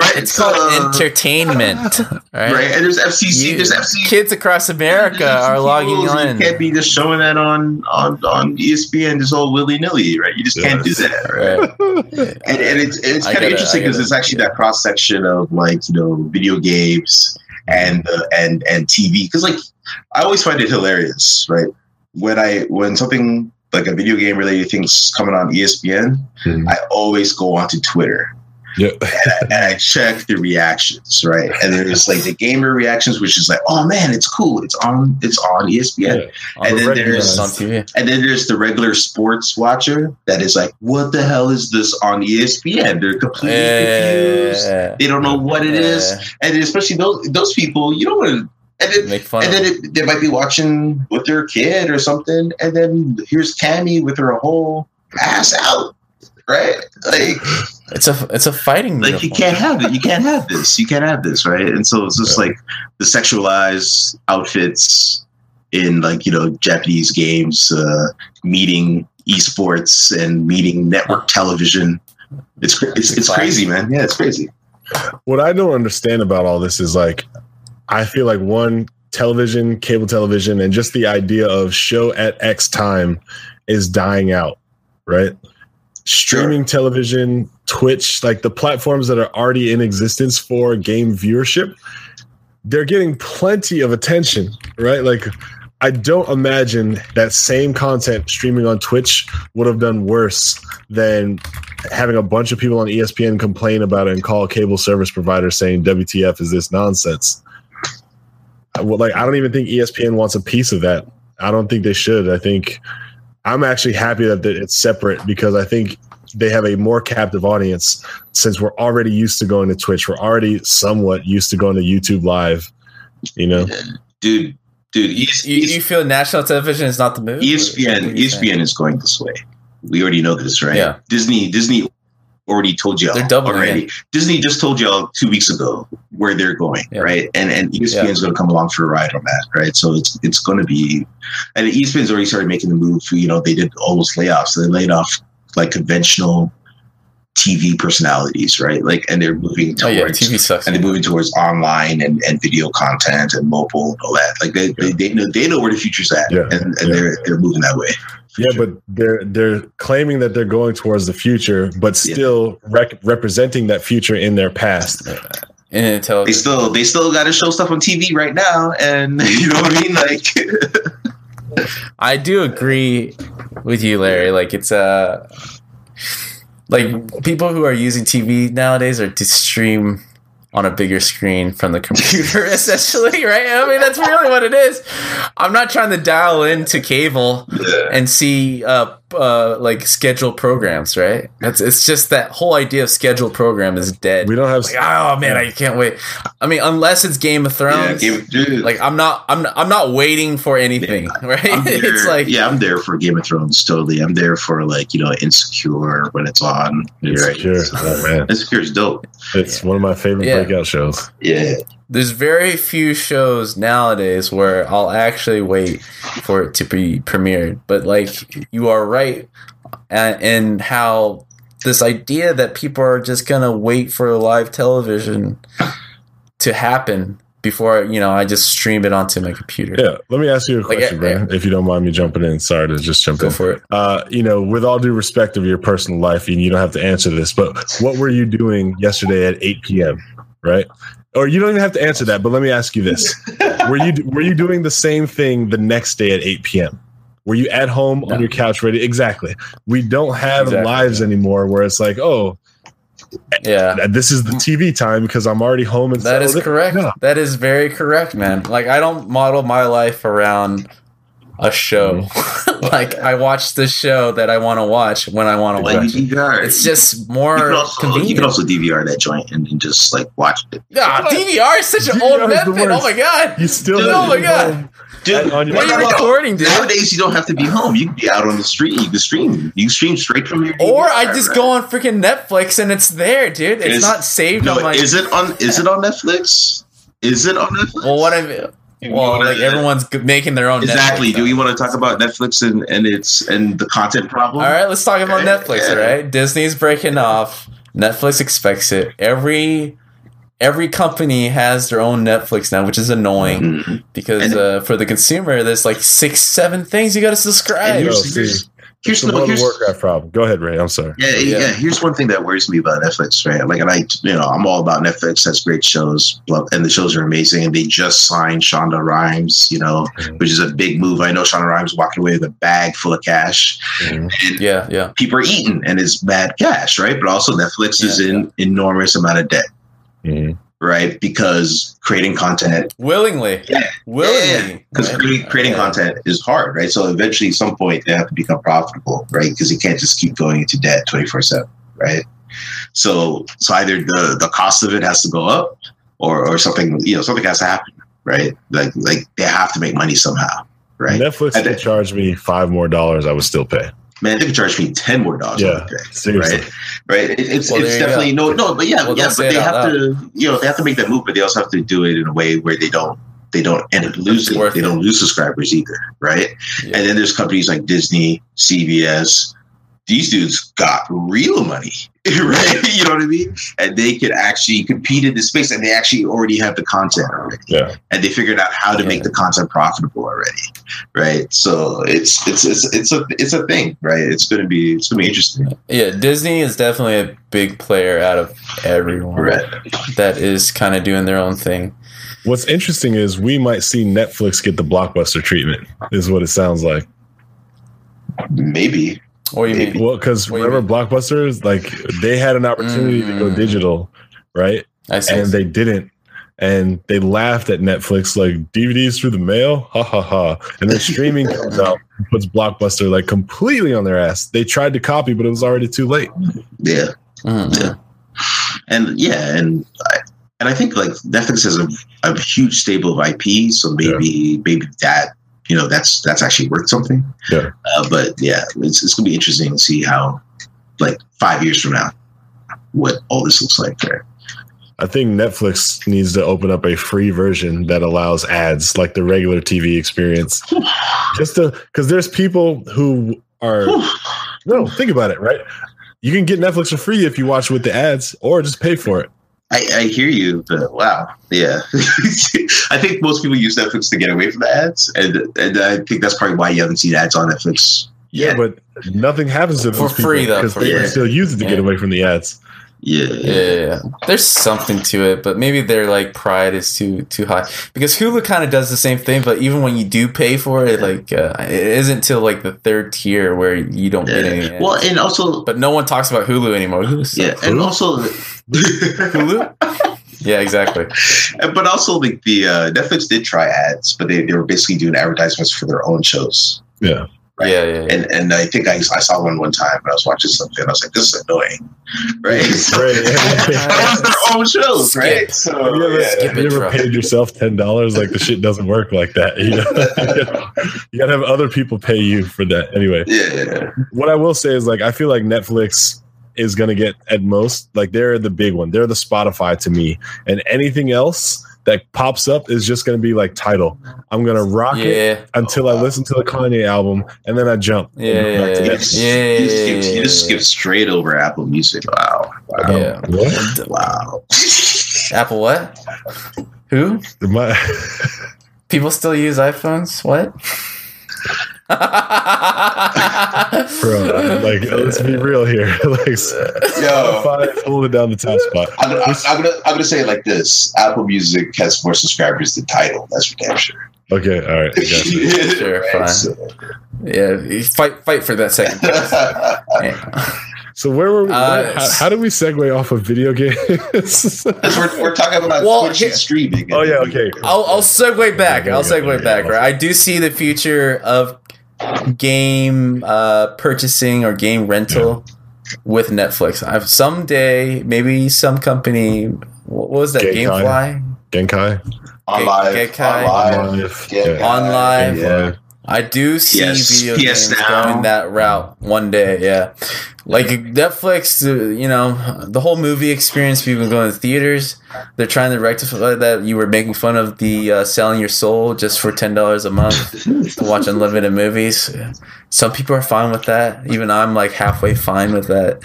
right It's so, called entertainment, right? right and there's FCC You- there's FCC Kids across America are logging on. You can't be just showing that on on on ESPN just all willy nilly, right? You just can't do that, right? Right. and, and it's, it's kind of interesting because it's actually that cross section of like you know video games and uh, and and TV because like I always find it hilarious right when I when something like a video game related thing's coming on ESPN Mhm. I always go onto Twitter Yeah. and, I, and I check the reactions right and there's like the gamer reactions which is like oh man it's cool it's on it's on ESPN Yeah. On And the then there's- on TV. and then there's the regular sports watcher that is like, what the hell is this on ESPN? They're completely confused. They don't know what it is. Yeah. And especially those those people, you don't want to. And then, Make fun and of then it, they might be watching with their kid or something. And then here's Cammy with her whole ass out, right? Like, It's a it's a fighting. like you can't have it. You can't have this. You can't have this, right? And so it's just like the sexualized outfits in like you know Japanese games, uh, meeting esports and meeting network television. It's it's, it's crazy, man. Yeah, it's crazy. what I don't understand about all this is like, I feel like one television, cable television, and just the idea of show at X time is dying out, right? Streaming television, Twitch, like the platforms that are already in existence for game viewership, they're getting plenty of attention, right? Like, I don't imagine that same content streaming on Twitch would have done worse than having a bunch of people on ESPN complain about it and call cable service providers saying WTF is this nonsense. I- well, like I don't even think ESPN wants a piece of that. I don't think they should. I think I'm actually happy that that it's separate because I think they have a more captive audience since we're already used to going to Twitch. We're already somewhat used to going to YouTube live. You know, dude, dude. ES- You, you feel national television is not the move? ESPN What saying? ESPN is going this way. We already know this, right? Yeah. Disney Disney already told you They're doubling already. Disney just told y'all two weeks ago where they're going, Yeah. right? And and ESPN Yeah. is going to come along for a ride on that, right? So it's it's going to be, and ESPN's already started making the move. You know, they did all those layoffs. They laid off like conventional TV personalities, right? Like, and they're moving Oh yeah, towards TV sucks. and they're moving towards online and, and video content and mobile and all that. Like they, they, they know they know where the future's at, Yeah. and, and Yeah. they're they're moving that way. Yeah, but they're they're claiming that they're going towards the future, but Yeah. still rec- representing that future in their past. in They still they still got to show stuff on TV right now, and you know what I mean? Like, I do agree with you, Larry. Like it's uh like people who are using TV nowadays are to stream on a bigger screen from the computer, essentially, right? I mean, that's really what it is. I'm not trying to dial into cable and see uh, uh like scheduled programs, right? That's it's just that whole idea of scheduled program is dead. We don't have like, oh man, I can't wait. I mean, unless it's Game of yeah, Thrones. Game of- dude, like I'm not, I'm, not, I'm not waiting for anything, right? I'm there, it's like, yeah, I'm there for Game of Thrones. Totally, I'm there for like you know Insecure when it's on. You're right. Insecure. Oh, man. Insecure is dope. It's one of my favorite Yeah. breakout shows. Yeah, there's very few shows nowadays where I'll actually wait for it to be premiered. But like you are right, and how this idea that people are just gonna wait for live television to happen before you know I just stream it onto my computer. Yeah, let me ask you a Like, question, yeah, Brandon, if you don't mind me jumping in. Sorry to just jump Go in. for it. Uh, you know, with all due respect of your personal life, and you don't have to answer this, but what were you doing yesterday at 8 p.m. Right? Or you don't even have to answer that, but let me ask you this: Were you were you doing the same thing the next day at 8 p.m.? Were you at home No. on your couch ready? Exactly. We don't have Exactly, lives anymore where it's like, oh, Yeah. Uh, this is the TV time because I'm already home and That is settled correct. No. That is very correct, man. Like I don't model my life around a show. like I watch the show that I want to watch when I want to like watch it. DVR. It's just you more can, also, you can also DVR that joint and, and just like watch it. yeah, DVR is such an old DVR is the method. Oh my god. You still Dude, oh my God. home. Dude, What are you no, no. recording, dude? Nowadays, you don't have to be home. You can be out on the street. You can stream. You can stream straight from your. Or I just right? go on freaking Netflix and it's there, dude. It's Is- not saved No, on my. is it on? Is it on Netflix? Is it on Netflix? well, what I You well, wanna- like everyone's making their own. exactly. Netflix Do we want to talk about Netflix and and its and the content problem? All right, let's talk about Yeah. Netflix. All right, Disney's breaking off. Netflix expects it. Every every company has their own Netflix now, which is annoying Mhm. because And- uh, for the consumer, there's like six, seven things you got to And subscribe. here's, here's, here's, It's the no, World of Warcraft problem. Go ahead, Ray. I'm sorry. yeah, Yeah. yeah, Here's one thing that worries me about Netflix, right? Like, and I, you know, I'm all about Netflix. Has great shows, love- and the shows are amazing. And they just signed Shonda Rhimes, you know, Mhm. which is a big move. I know Shonda Rhimes walking away with a bag full of cash, Mhm. and Yeah, yeah, people are eating, and it's bad cash, right? But also, Netflix is Yeah, in enormous amount of debt, Mhm. Right? Because creating content willingly, Yeah. willingly, because right? creating, creating Yeah. content is hard, right? So eventually, at some point, they have to become profitable, right? Because you can't just keep going into debt twenty four seven, right? So, so either the the cost of it has to go up, or or something, you know, something has to happen, right? Like like they have to make money somehow, right? Netflix And could charge me five more dollars. I would still pay. Man, they could charge me ten more dollars. Yeah, a day, seriously. right? Right? It, it's Well, it's definitely no, no, but yeah, Well, yeah, but they it out have to, you know, they have to make that move, but they also have to do it in a way where they don't they don't end up losing. They it. don't lose subscribers either, right? Yeah. And then there's companies like Disney, CBS. These dudes got real money, right? You know what I mean? And they could actually compete in this space, and they actually already have the content already, Yeah. and they figured out how to Yeah. make the content profitable already, right? So it's it's it's it's a it's a thing, right? It's gonna be it's gonna be interesting, Yeah, Disney is definitely a big player out of everyone right? that is kind of doing their own thing. What's interesting is we might see Netflix get the blockbuster treatment. Is what it sounds like. Maybe What do you Maybe. mean? Well, because What do remember Blockbusters, like they had an opportunity to go Mm. digital, right? I see. And they didn't. And they laughed at Netflix like DVDs through the mail, ha ha ha. And then streaming comes out, and puts Blockbuster like completely on their ass. They tried to copy, but it was already too late. yeah. Mhm. Yeah. and yeah, and I, and I think like Netflix has a, a huge stable of IP, so maybe maybe that you know that's that's actually worth something. Yeah. Uh, but yeah, it's it's gonna be interesting to see how like five years from now what all this looks like there. I think Netflix needs to open up a free version that allows ads like the regular TV experience. Just to because there's people who are no, think about it, right? You can get Netflix for free if you watch with the ads or just pay for it. I, I hear you, but wow, yeah. I think most people use Netflix to get away from the ads, and and I think that's probably why you haven't seen ads on Netflix. Yeah, yet. but nothing happens to For people free, though, because for they free. still use it to get away from the ads. Yeah, Yeah, yeah, yeah. there's something to it, but maybe their like pride is too too high because Hulu kind of does the same thing. But even when you do pay for it, like uh, it isn't till like the third tier where you don't get any. yeah. ads. Well, and also, but no one talks about Hulu anymore. Hulu's yeah, and Hulu? also, Hulu. yeah, exactly. but also like the uh, Netflix did try ads, but they, they were basically doing advertisements for their own shows. Yeah. Right. Yeah, yeah, yeah. And and I think I, I saw one one time when I was watching something. I was like, this is annoying, right? So, Right. that was their own shows, Skip. right? So Have you ever, yeah. Have you ever paid yourself ten dollars? Like the shit doesn't work like that. You, know? you gotta have other people pay you for that. Anyway, yeah, what I will say is like I feel like Netflix is gonna get at most like they're the big one. They're the Spotify to me, and anything else that pops up is just gonna be like Tidal. I'm gonna rock it yeah, until I listen to the Kanye album, and then I jump. Yeah, Back to You that. just, Yeah, you just, yeah, skip, you just skip straight over Apple Music. Wow, wow, yeah. What? wow. Apple what? Who? My, People still use iPhones? What? bro, like let's be real here. like Yo, Spotify holding down the top spot. I'm gonna, I'm, I'm gonna, I'm gonna say it like this: Apple Music has more subscribers than Tidal. That's for damn sure. Okay, all right. Gotcha. Sure, fine. so- yeah, fight fight for that second. Yeah. So where were we? Uh, where- how, how did we segue off of video games? we're, we're talking about Well, Twitch and streaming. oh yeah, okay. I'll, I'll segue back. Yeah, I'll yeah, segue yeah, back. yeah. Right, I do see the future of game uh, purchasing or game rental with Netflix. I've someday maybe some company. What was that? Gaikai. GameFly Gaikai. on Get- live, get OnLive, Yeah. on live. Yeah. I do see PS video PS games Now. going that route one day. Yeah, like Netflix. uh, You know, the whole movie experience. People going to theaters. They're trying to rectify that. You were making fun of the uh, selling your soul just for ten dollars a month to watch unlimited movies. Some people are fine with that. Even I'm like halfway fine with that.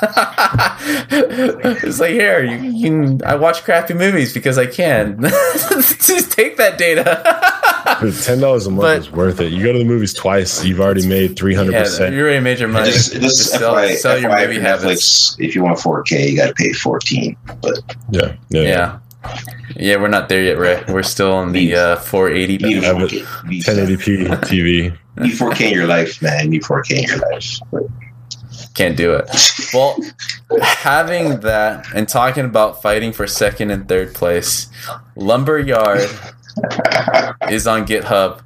it's like here you, you can. I watch crappy movies because I can. Just take that data. Dude, ten dollars a month But- is worth it. You go to the movies twice, you've already made three hundred percent. you already made your money. Just, Just, just sell, FYI, sell your FYI movie habits. Netflix, if you want 4K, you got to pay 14. But Yeah, yeah. Yeah. Yeah, we're not there yet, right? We're still on the uh, 480p. have 4K. 1080p TV. You need 4K in your life, man. You need 4K in your life. But Can't do it. Well, having that and talking about fighting for second and third place, Lumberyard is on GitHub.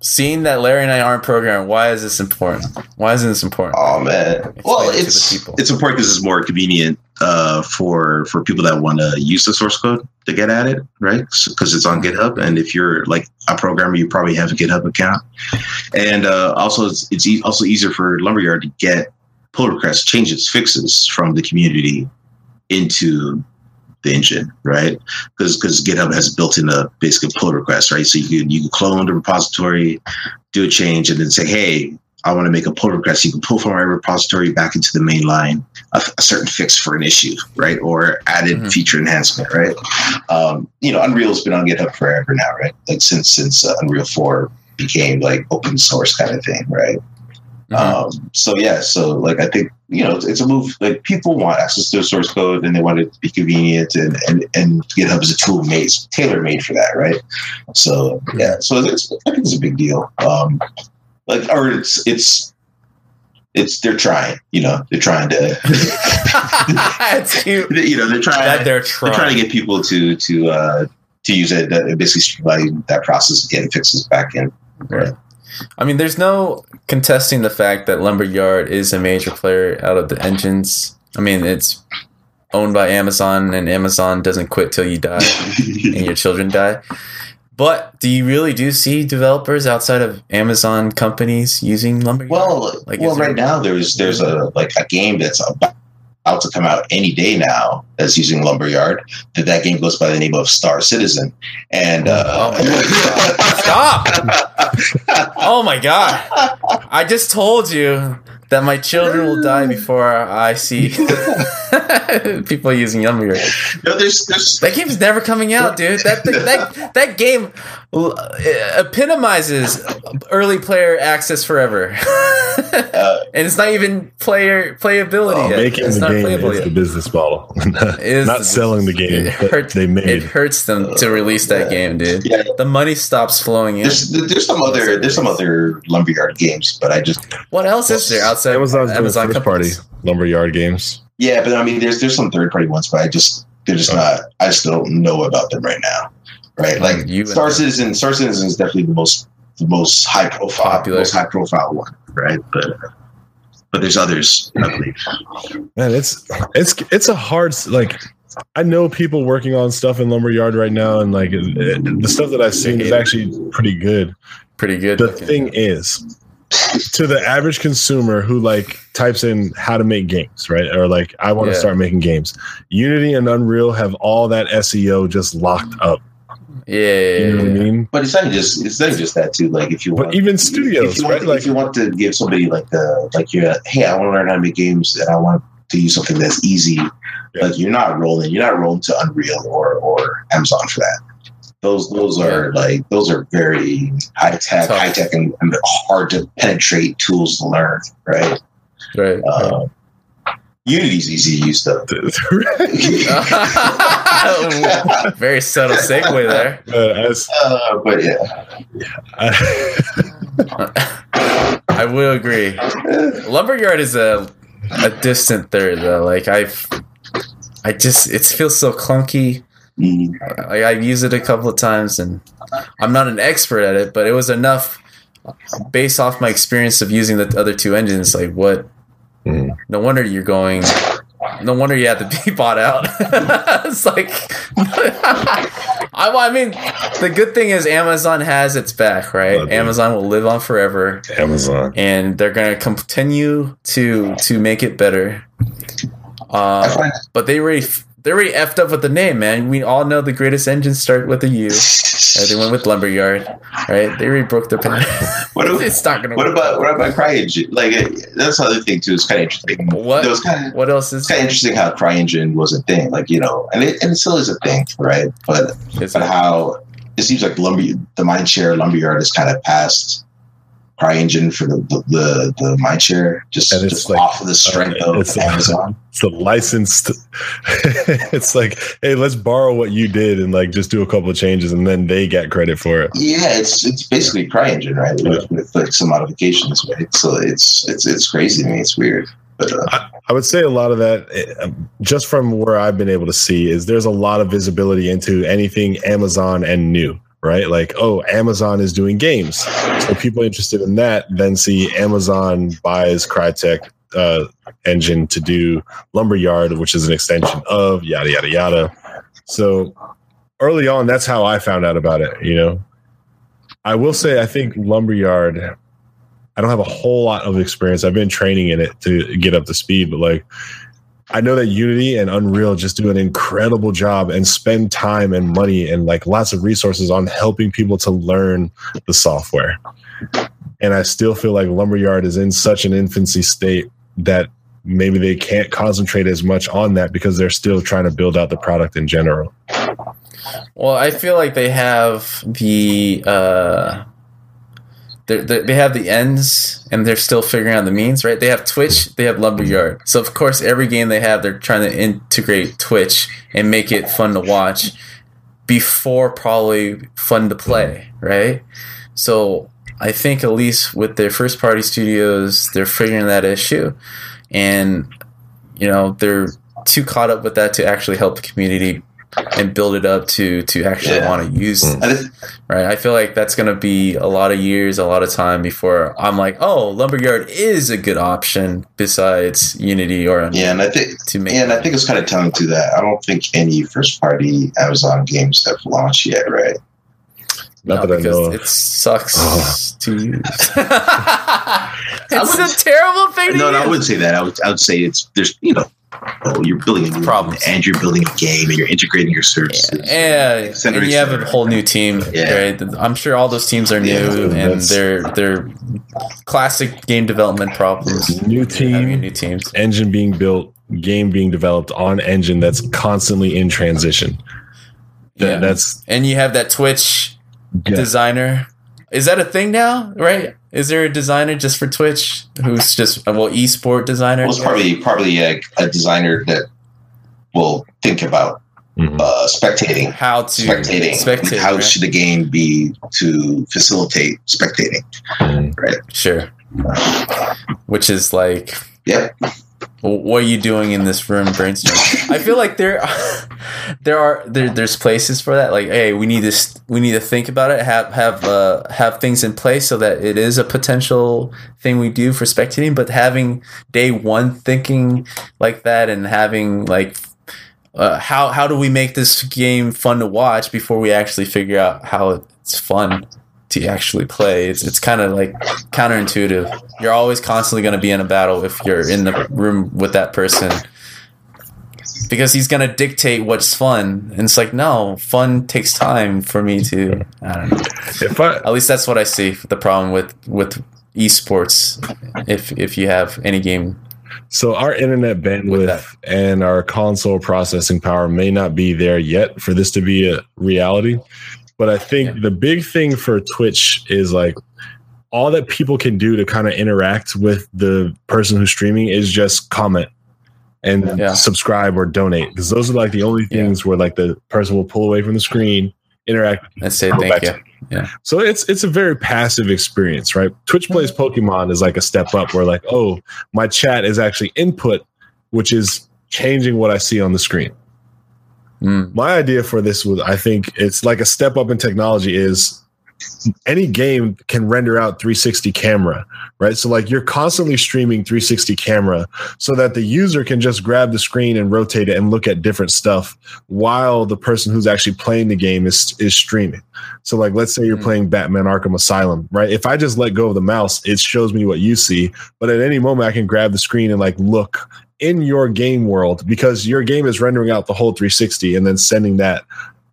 seeing that Larry and I aren't programming, why is this important? Why isn't this important? Oh man. Explain well, it to the it's people. it's important because it's more convenient uh, for for people that want to use the source code to get at it, right? Because it's on GitHub, and if you're like a programmer, you probably have a GitHub account, and uh, also it's, it's e- also easier for Lumberyard to get pull requests, changes, fixes from the community into the engine, right? Because because GitHub has built in a basically pull request, right? So you can you can clone the repository, do a change, and then say, hey, I want to make a pull request. You can pull from my repository back into the main line a, a certain fix for an issue, right? Or added Mhm. feature enhancement, right? Um, you know, Unreal's been on GitHub forever now, right? Like since since uh, Unreal Four became like open source kind of thing, right? Mhm. Um, so yeah, so like I think you know it's, a move. Like people want access to the source code and they want it to be convenient, and and, and GitHub is a tool made tailor made for that, right? So yeah, so it's I think it's a big deal. Um, like or it's it's it's they're trying, you know, they're trying to it's cute you know they're trying that they're they're trying to get people to to uh to use it, that basically streamline that process of getting fixes back in. Right. I mean, there's no contesting the fact that Lumberyard is a major player out of the engines. I mean, it's owned by Amazon, and Amazon doesn't quit till you die and your children die. But do you really do see developers outside of Amazon companies using Lumberyard? Well, Like, well, right now there's there's a like a game that's about, about to come out any day now that's using Lumberyard. That that game goes by the name of Star Citizen, and uh, Oh. Stop! Oh my god! I just told you that my children will die before I see people using Lumberyard. no, there's there's That game's never coming out, dude. That that that game uh, epitomizes early player access forever, uh, and it's not even player playability yet. Making It's the not game playable is yet. the business model, Is not the selling the game It that hurts- they It hurts them to release that game, dude. yeah. The money stops flowing in. There's there's some other there's some other Lumberyard games, but I just What else is there outside Amazon's doing Amazon first party lumberyard games. Yeah, but I mean there's there's some third party ones, but I just they're just oh. not I just don't know about them right now, right? Like You Star Citizen, Star Citizen is definitely the most the most high profile, Popular. most high profile one, right? But but there's others, I believe. Man, it's it's it's a hard like. I know people working on stuff in lumberyard right now, and like it- the stuff that I've seen is actually pretty good. Pretty good. The looking. thing is, to the average consumer who like types in how to make games, right? Or like I want to Yeah. start making games. Unity and Unreal have all that SEO just locked up. yeah, yeah, You know what I mean? But it's not just it's not just that too. Like if you But want, even if studios, you right? to, Like if you want to give somebody like the like you're hey, I want to learn how to make games and I want to use something that's easy. Yeah. Like you're not rolling, you're not rolling to Unreal or or Amazon for that. Those those are like those are very high tech, high tech and, and hard to penetrate tools to learn, right? Right. Um, Unity's easy to use though. Very subtle segue there. uh, Uh, but yeah, I, I will agree. Lumberyard is a a distant third though. Like I've, I just it feels so clunky. Mm. Like I've used it a couple of times, and I'm not an expert at it, but it was enough based off my experience of using the other two engines. Like what? Mm. No wonder you're going. No wonder you had to be bought out. it's like, I, I mean, the good thing is Amazon has its back, right? Okay. Amazon will live on forever Amazon. and they're going to continue to to make it better. Uh, but they already they already effed up with the name, man. We all know the greatest engines start with a U. Right? They went with Lumberyard, right? They already broke their pattern. What do- it's not gonna What work. about what about CryEngine? Like uh, that's the other thing too. It's kind of interesting. What? Was kind of What else is it's kind of interesting how CryEngine was a thing. Like you know, and it, and it still is a thing, right? But is but how it seems like lumber the mindshare lumberyard is kind of past CryEngine for the the the, the mindshare just, And it's just like, off of the strength uh, of it's- Amazon. It's the licensed. it's like, hey, let's borrow what you did and like just do a couple of changes, and then they get credit for it. Yeah, it's it's basically CryEngine, right? With, with like some modifications, right? So it's it's it's crazy to me. It's weird, but uh, I would say a lot of that, eh, just from where I've been able to see, is there's a lot of visibility into anything Amazon and new, right? Like, oh, Amazon is doing games. So people interested in that then see Amazon buys Crytek uh, engine to do Lumberyard, which is an extension of yada, yada, yada. So early on, that's how I found out about it, you know? I will say, I think Lumberyard, I don't have a whole lot of experience. I've been training in it to get up to speed, but like, I know that Unity and Unreal just do an incredible job and spend time and money and like lots of resources on helping people to learn the software. And I still feel like Lumberyard is in such an infancy state that maybe they can't concentrate as much on that because they're still trying to build out the product in general. Well, I feel like they have the uh, they're, they're, they have the ends and they're still figuring out the means, right? They have Twitch, they have Lumberyard. So of course, every game they have, they're trying to integrate Twitch and make it fun to watch before probably fun to play, right? So I think at least with their first party studios, they're figuring that issue, and you know they're too caught up with that to actually help the community and build it up to to actually Yeah. want to use Mm. Right i feel like that's going to be a lot of years a lot of time before i'm like oh lumberyard is a good option besides unity or yeah, and I think to make yeah, and I think it's kind of telling to that. I don't think any first party Amazon games have launched yet, right? Not No, that I know. it sucks Oh. to use it's a terrible thing to No, no, I wouldn't say that. I would, I would say it's there's you know, oh, you're building a new Problems. and you're building a game and you're integrating your services. Yeah, Center and you have a whole new team. Yeah. Right? I'm sure all those teams are new, Yeah, and they're they're classic game development problems. New team, new teams. engine being built, game being developed on engine that's constantly in transition. That, Yeah. That's And you have that Twitch yeah. designer. Is that a thing now? Right? Is there a designer just for Twitch who's just uh, well esport designer? Well, it's probably probably a, a designer that will think about Mhm. uh, spectating, how to spectating. spectate, How right? should the game be to facilitate spectating? Mhm. Sure. Which is like Yep. What are you doing in this room brainstorming? I feel like there, there are there, there's places for that. Like, hey, we need this. We need to think about it. Have have uh, have things in place so that it is a potential thing we do for spectating. But having day one thinking like that and having like. Uh, how how do we make this game fun to watch before we actually figure out how it's fun to actually play? It's it's kind of like counterintuitive. You're always constantly going to be in a battle if you're in the room with that person because he's going to dictate what's fun. And it's like, no, fun takes time for me to. I don't know. If I At least that's what I see. The problem with with esports, if if you have any game, So our internet bandwidth and our console processing power may not be there yet for this to be a reality. But I think Yeah. the big thing for Twitch is like all that people can do to kind of interact with the person who's streaming is just comment and Yeah. subscribe or donate because those are like the only Yeah. things where like the person will pull away from the screen, interact and say thank you. to- so it's it's a very passive experience, right? Twitch plays mm-hmm. Pokemon is like a step up where like, oh, my chat is actually input, which is changing what I see on the screen. Mm, My idea for this was I think it's like a step up in technology is any game can render out 360 camera, right? So like you're constantly streaming 360 camera so that the user can just grab the screen and rotate it and look at different stuff while the person who's actually playing the game is is streaming. So like let's say you're Mm. playing Batman Arkham Asylum, right? If I just let go of the mouse, it shows me what you see, but at any moment I can grab the screen and like look in your game world because your game is rendering out the whole 360 and then sending that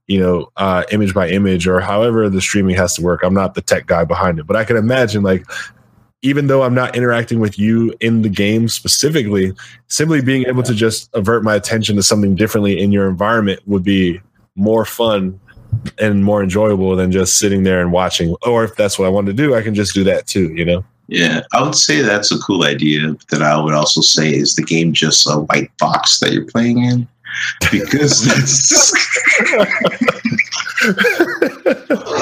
you know uh image by image or however the streaming has to work. I'm not the tech guy behind it but i can imagine like even though i'm not interacting with you in the game specifically simply being able to just avert my attention to something differently in your environment would be more fun and more enjoyable than just sitting there and watching. Or if that's what i want to do i can just do that too you know Yeah, I would say that's a cool idea. That I would also say is the game just a white box that you're playing in, because that's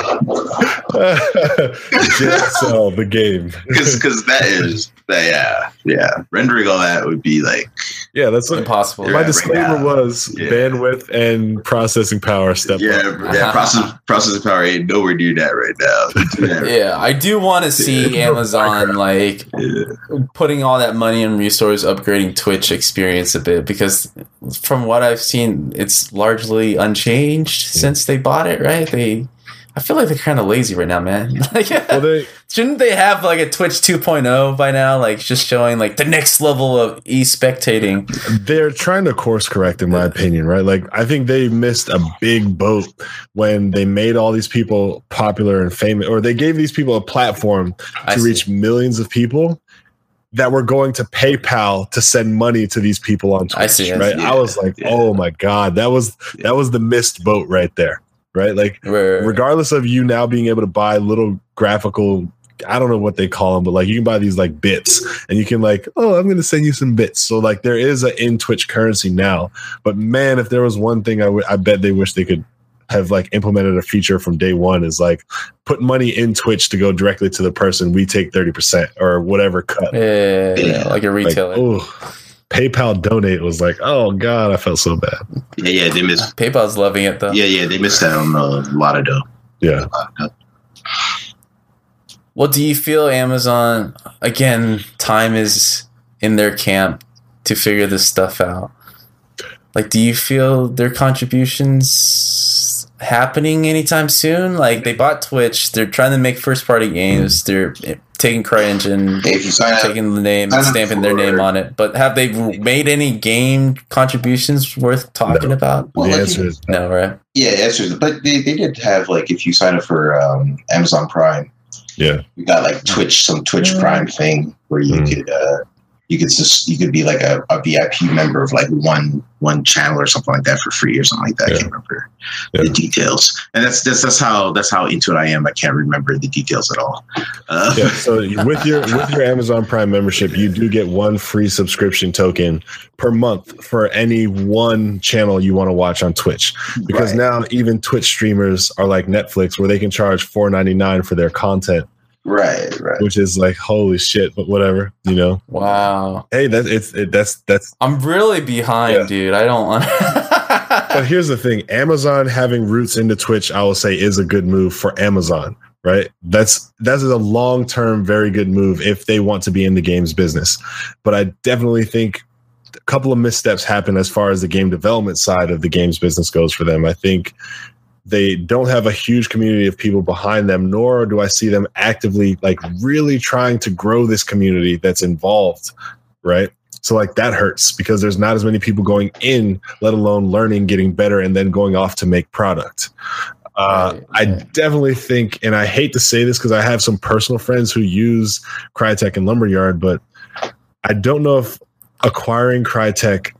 JSL, the game. Because that is, yeah, yeah. Rendering all that would be like, Yeah, that's what Impossible. my disclaimer now. was Yeah. bandwidth and processing power step yeah, up. yeah. Process processing power ain't nowhere near that right now. Yeah. Yeah, I do want to see Amazon like Yeah. putting all that money and resource upgrading Twitch experience a bit because from what I've seen, it's largely unchanged since they bought it. Right? They, I feel like they're kind of lazy right now, man. like, Well, they shouldn't they have like a Twitch 2.0 by now? Like just showing like the next level of e spectating. they're trying to course correct, in my opinion, right? Like, I think they missed a big boat when they made all these people popular and famous, or they gave these people a platform to reach millions of people that were going to PayPal to send money to these people on Twitch. I see, I right? see. I was like, Yeah. oh my god, that was that was the missed boat right there, right? Like, Where, regardless of you now being able to buy little graphical I don't know what they call them, but like you can buy these like bits and you can like, oh, I'm going to send you some bits. So like there is a in Twitch currency now. But man, if there was one thing I would, I bet they wish they could have like implemented a feature from day one is like put money in Twitch to go directly to the person. We take 30% or whatever cut. yeah, yeah, like a Like, retailer. oh, PayPal donate was like, oh God, I felt so bad. yeah, yeah. They missed. PayPal's loving it though. Yeah, yeah. They missed out on a lot of dough. Yeah. A lot of dough. Well, do you feel Amazon again? Time is in their camp to figure this stuff out. Like, do you feel their contributions happening anytime soon? Like, they bought Twitch. They're trying to make first party games. They're taking CryEngine, Hey, if you sign up, taking the name, and stamping their name on it. But have they made any game contributions worth talking No. about? well, the like, answer is No, right? yeah, that's true. But they, they did have like if you sign up for um, Amazon Prime, yeah. you got like Twitch, some Twitch Prime thing where you Mm. could uh, you could just you could be like a, a VIP member of like one one channel or something like that for free or something like that. I can't remember Yeah. the details. And that's that's that's how that's how into it I am. I can't remember the details at all. Uh, yeah, so with your with your Amazon Prime membership, you do get one free subscription token per month for any one channel you want to watch on Twitch. Because Right. now even Twitch streamers are like Netflix, where they can charge four ninety nine for their content, Right, right. which is like holy shit. But whatever, you know. Wow. Hey, that's it's it, that's that's. I'm really behind, Yeah. dude. I don't want. But here's the thing: Amazon having roots into Twitch, I will say, is a good move for Amazon. Right? That's that's a long term, very good move if they want to be in the games business. But I definitely think a couple of missteps happen as far as the game development side of the games business goes for them. I think they don't have a huge community of people behind them, nor do I see them actively like really trying to grow this community that's involved. Right. So like that hurts because there's not as many people going in, let alone learning, getting better, and then going off to make product. Uh, I definitely think, and I hate to say this because I have some personal friends who use Crytek and Lumberyard, but I don't know if acquiring Crytek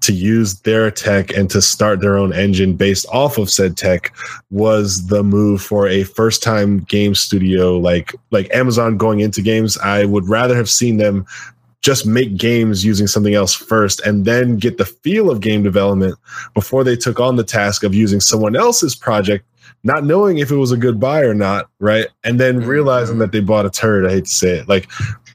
to use their tech and to start their own engine based off of said tech was the move for a first time game studio like like Amazon going into games. I would rather have seen them just make games using something else first and then get the feel of game development before they took on the task of using someone else's project not knowing if it was a good buy or not right? And then mm-hmm. realizing that they bought a turd i hate to say it. Like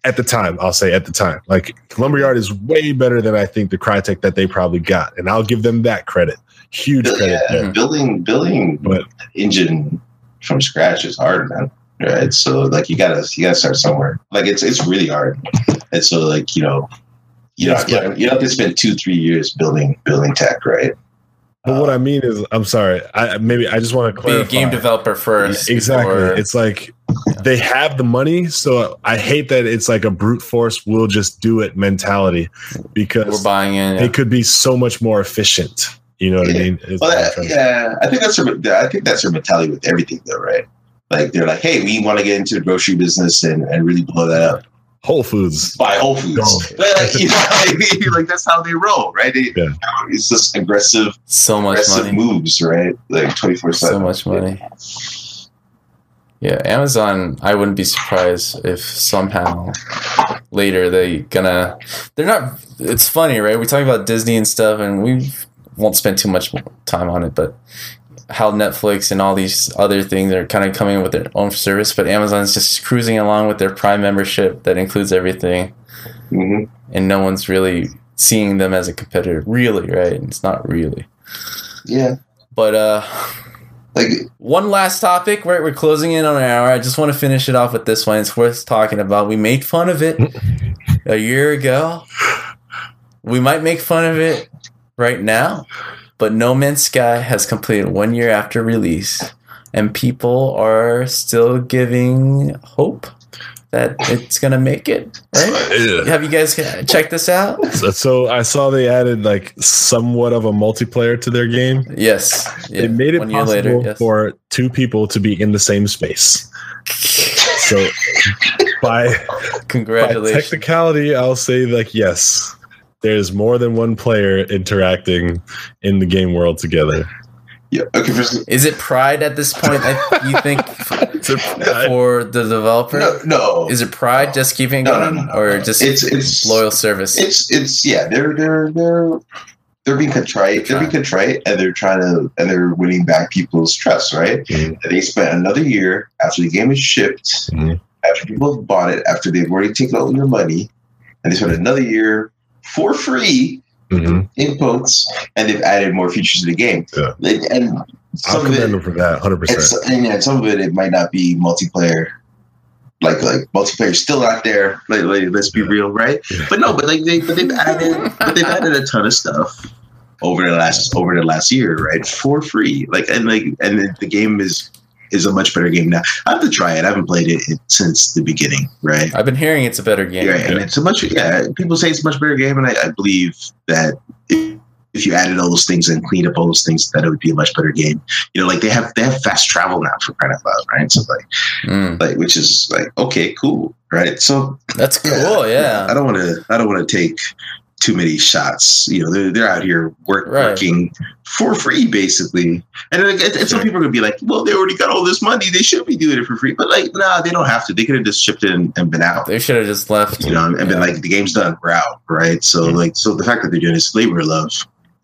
at the time i'll say at the time like lumberyard is way better than i think the crytek that they probably got and i'll give them that credit huge credit Yeah, there building building but engine from scratch is hard, man. Right. So like you gotta you gotta start somewhere. Like it's it's really hard. And so like, you know, you know, Yes, you, you have to spend two, three years building building tech, right? but what i mean is i'm sorry i maybe i just want to Be a clarify game developer first. exactly before- it's like they have the money so i hate that it's like a brute force we'll just do it mentality because we're buying in. it could be so much more efficient you know what i mean Well, that, trying to say. yeah, I think that's their, I think that's their mentality with everything, though, right? Like they're like, hey, we want to get into the grocery business and, and really blow that up. whole foods Buy Whole Foods, but like, you know, like, like, that's how they roll, right? They, Yeah. It's just aggressive, so much aggressive money. moves, right? Like twenty four So much money. Yeah, Amazon. I wouldn't be surprised if somehow later they gonna. They're not. It's funny, right? We talk about Disney and stuff, and we won't spend too much time on it. But how Netflix and all these other things are kind of coming with their own service, but Amazon's just cruising along with their Prime membership that includes everything, Mhm. and no one's really seeing them as a competitor. Really, right? It's not really. Yeah, But uh, like one last topic. We're, we're closing in on an hour. I just want to finish it off with this one. It's worth talking about. We made fun of it a year ago. We might make fun of it right now, but No Man's Sky has completed one year after release, and people are still giving hope that it's gonna make it. Right? Have you guys uh, checked this out? So, so I saw they added like somewhat of a multiplayer to their game. Yes. Yeah, They made it one possible later, yes. for two people to be in the same space. So by, by Congratulations. technicality, I'll say like yes, there's more than one player interacting in the game world together. Yeah. Okay, Is it pride at this point? I, you think for the developer? no, no, Is it pride just keeping No, going, no, no, or just It's- it's- loyal service? it's it's yeah. They're they're they're they're being contrite. They're being contrite, and they're trying to and they're winning back people's trust, right? Mhm. And they spent another year after the game is shipped, Mhm. after people have bought it, after they've already taken all your money, and they spent another year for free Mhm. in quotes, and they've added more features to the game. Yeah. And, and I'll some of commend it, them for that, hundred and, percent. and yeah, some of it it might not be multiplayer. Like like multiplayer still out there. Like, like let's be real, right? Yeah. But no, but like they but they've added but they've added a ton of stuff over the last over the last year, right? For free. Like and like and the, the game is is a much better game now. I have to try it. I haven't played it since the beginning, right? I've been hearing it's a better game. Yeah, and it's a much yeah. People say it's a much better game, and I, I believe that if, if you added all those things and cleaned up all those things, that it would be a much better game. You know, like they have they have fast travel now for crying out loud, right? So like Mm, like which is like okay, cool, right? So that's cool. Yeah. I don't want to I don't want to take too many shots. You know, they're, they're out here work, Right. working for free, basically. And, and, and some people are gonna be like, well, they already got all this money, they should be doing it for free. But like, nah, they don't have to. They could have just shipped it and, and been out They should have just left. you know, and been like the game's done, we're out, right? So like, so the fact that they're doing this labor of love,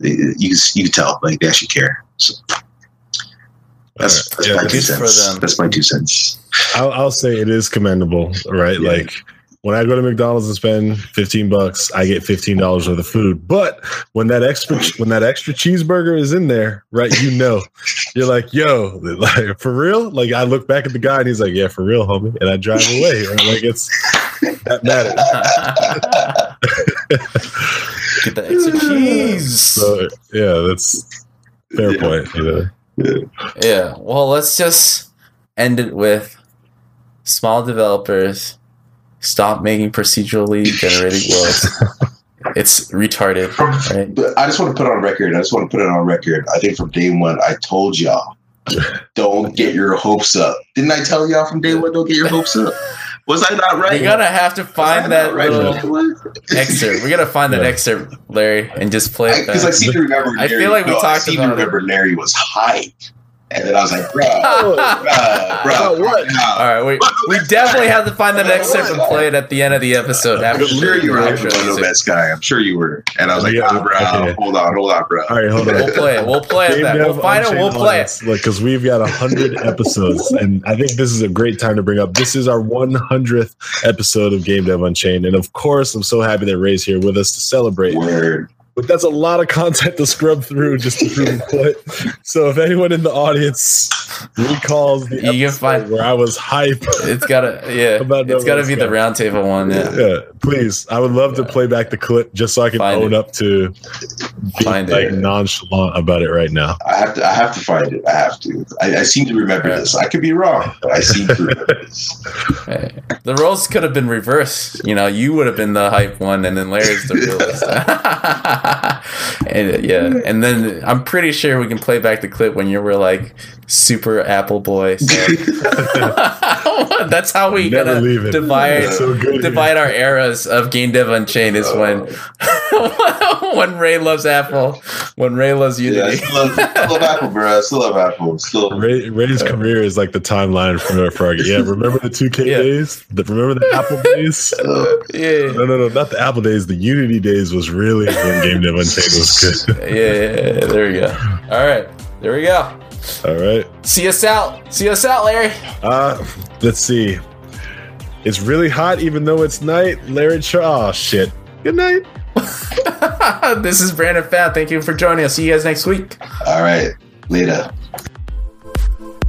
eh, you can you can tell like they actually care. So that's, that's Yeah, my two good for cents. them. That's my two cents. I'll, I'll say it is commendable, right? Yeah. Like when I go to McDonald's and spend fifteen bucks, I get fifteen dollars worth of food. But when that extra when that extra cheeseburger is in there, right? You know, you're like, yo, like for real? Like I look back at the guy and he's like, yeah, for real, homie, and I drive away. Right? Like it's that matters. Get the extra cheese. So yeah, that's fair Yeah. point. You know, Yeah. Well, let's just end it with small developers stop making procedurally generated worlds. it's retarded, right? But I just want to put it on record. I just want to put it on record. I think from day one, I told y'all, don't get your hopes up. Didn't I tell y'all from day one, don't get your hopes up? Was I not right? We're gonna have to find that right little from day excerpt. We're gonna find that excerpt, Larry, and just play it. Because I back. seem to remember. I feel like we no, I talked seem to about it. remember Larry was hype, and then I was like, bro, bro, bro, what? All right, we, we definitely have to find the next excerpt and play it at the end of the episode. After I'm sure you were the hyped outro about No music. Man's Sky. I'm sure you were, and I was like, Yeah, ah, bro, okay. hold on, hold on, bro. all right, hold on. We'll play it. We'll play it. Game Back. Dev We'll find it. We'll play it. Look, because we've got a hundred episodes, and I think this is a great time to bring up. This is our 100th episode of Game Dev Unchained, and of course, I'm so happy that Ray's here with us to celebrate. Word. But that's a lot of content to scrub through just to prove a point. So if anyone in the audience recalls the You can episode find- where I was hype, It's gotta, yeah. About It's gotta Man's be the roundtable one. Yeah. yeah, please, I would love to play back the clip just so I can Find own it. up to being Find it. like nonchalant about it right now. I have to. I have to find it. I have to. I, I seem to remember Yeah. this. I could be wrong, but I seem to remember this. Hey, The roles could have been reversed. You know, you would have been the hype one, and then Larry's the realist. and yeah, and then I'm pretty sure we can play back the clip when you were like super Apple boy. So. That's how we Never gotta divide so divide our eras of game dev unchained is when when Ray loves Apple, when Ray loves Yeah, I Unity. still love, still love Apple, bro. I still love Apple. Still. Ray, Ray's career is like the timeline for for our, yeah. Remember the two K Yeah. days? The, remember the Apple days? Uh, yeah. No, no, no, not the Apple days. The Unity days was really when Game Dev Unchained was good. yeah, yeah, yeah, there we go. All right, there we go. All right. See us out. See us out, Larry. Uh, let's see. It's really hot, even though it's night. Larry, Ch- oh shit. Good night. this is Brandon Pham. Thank you for joining us. See you guys next week. All right. Later.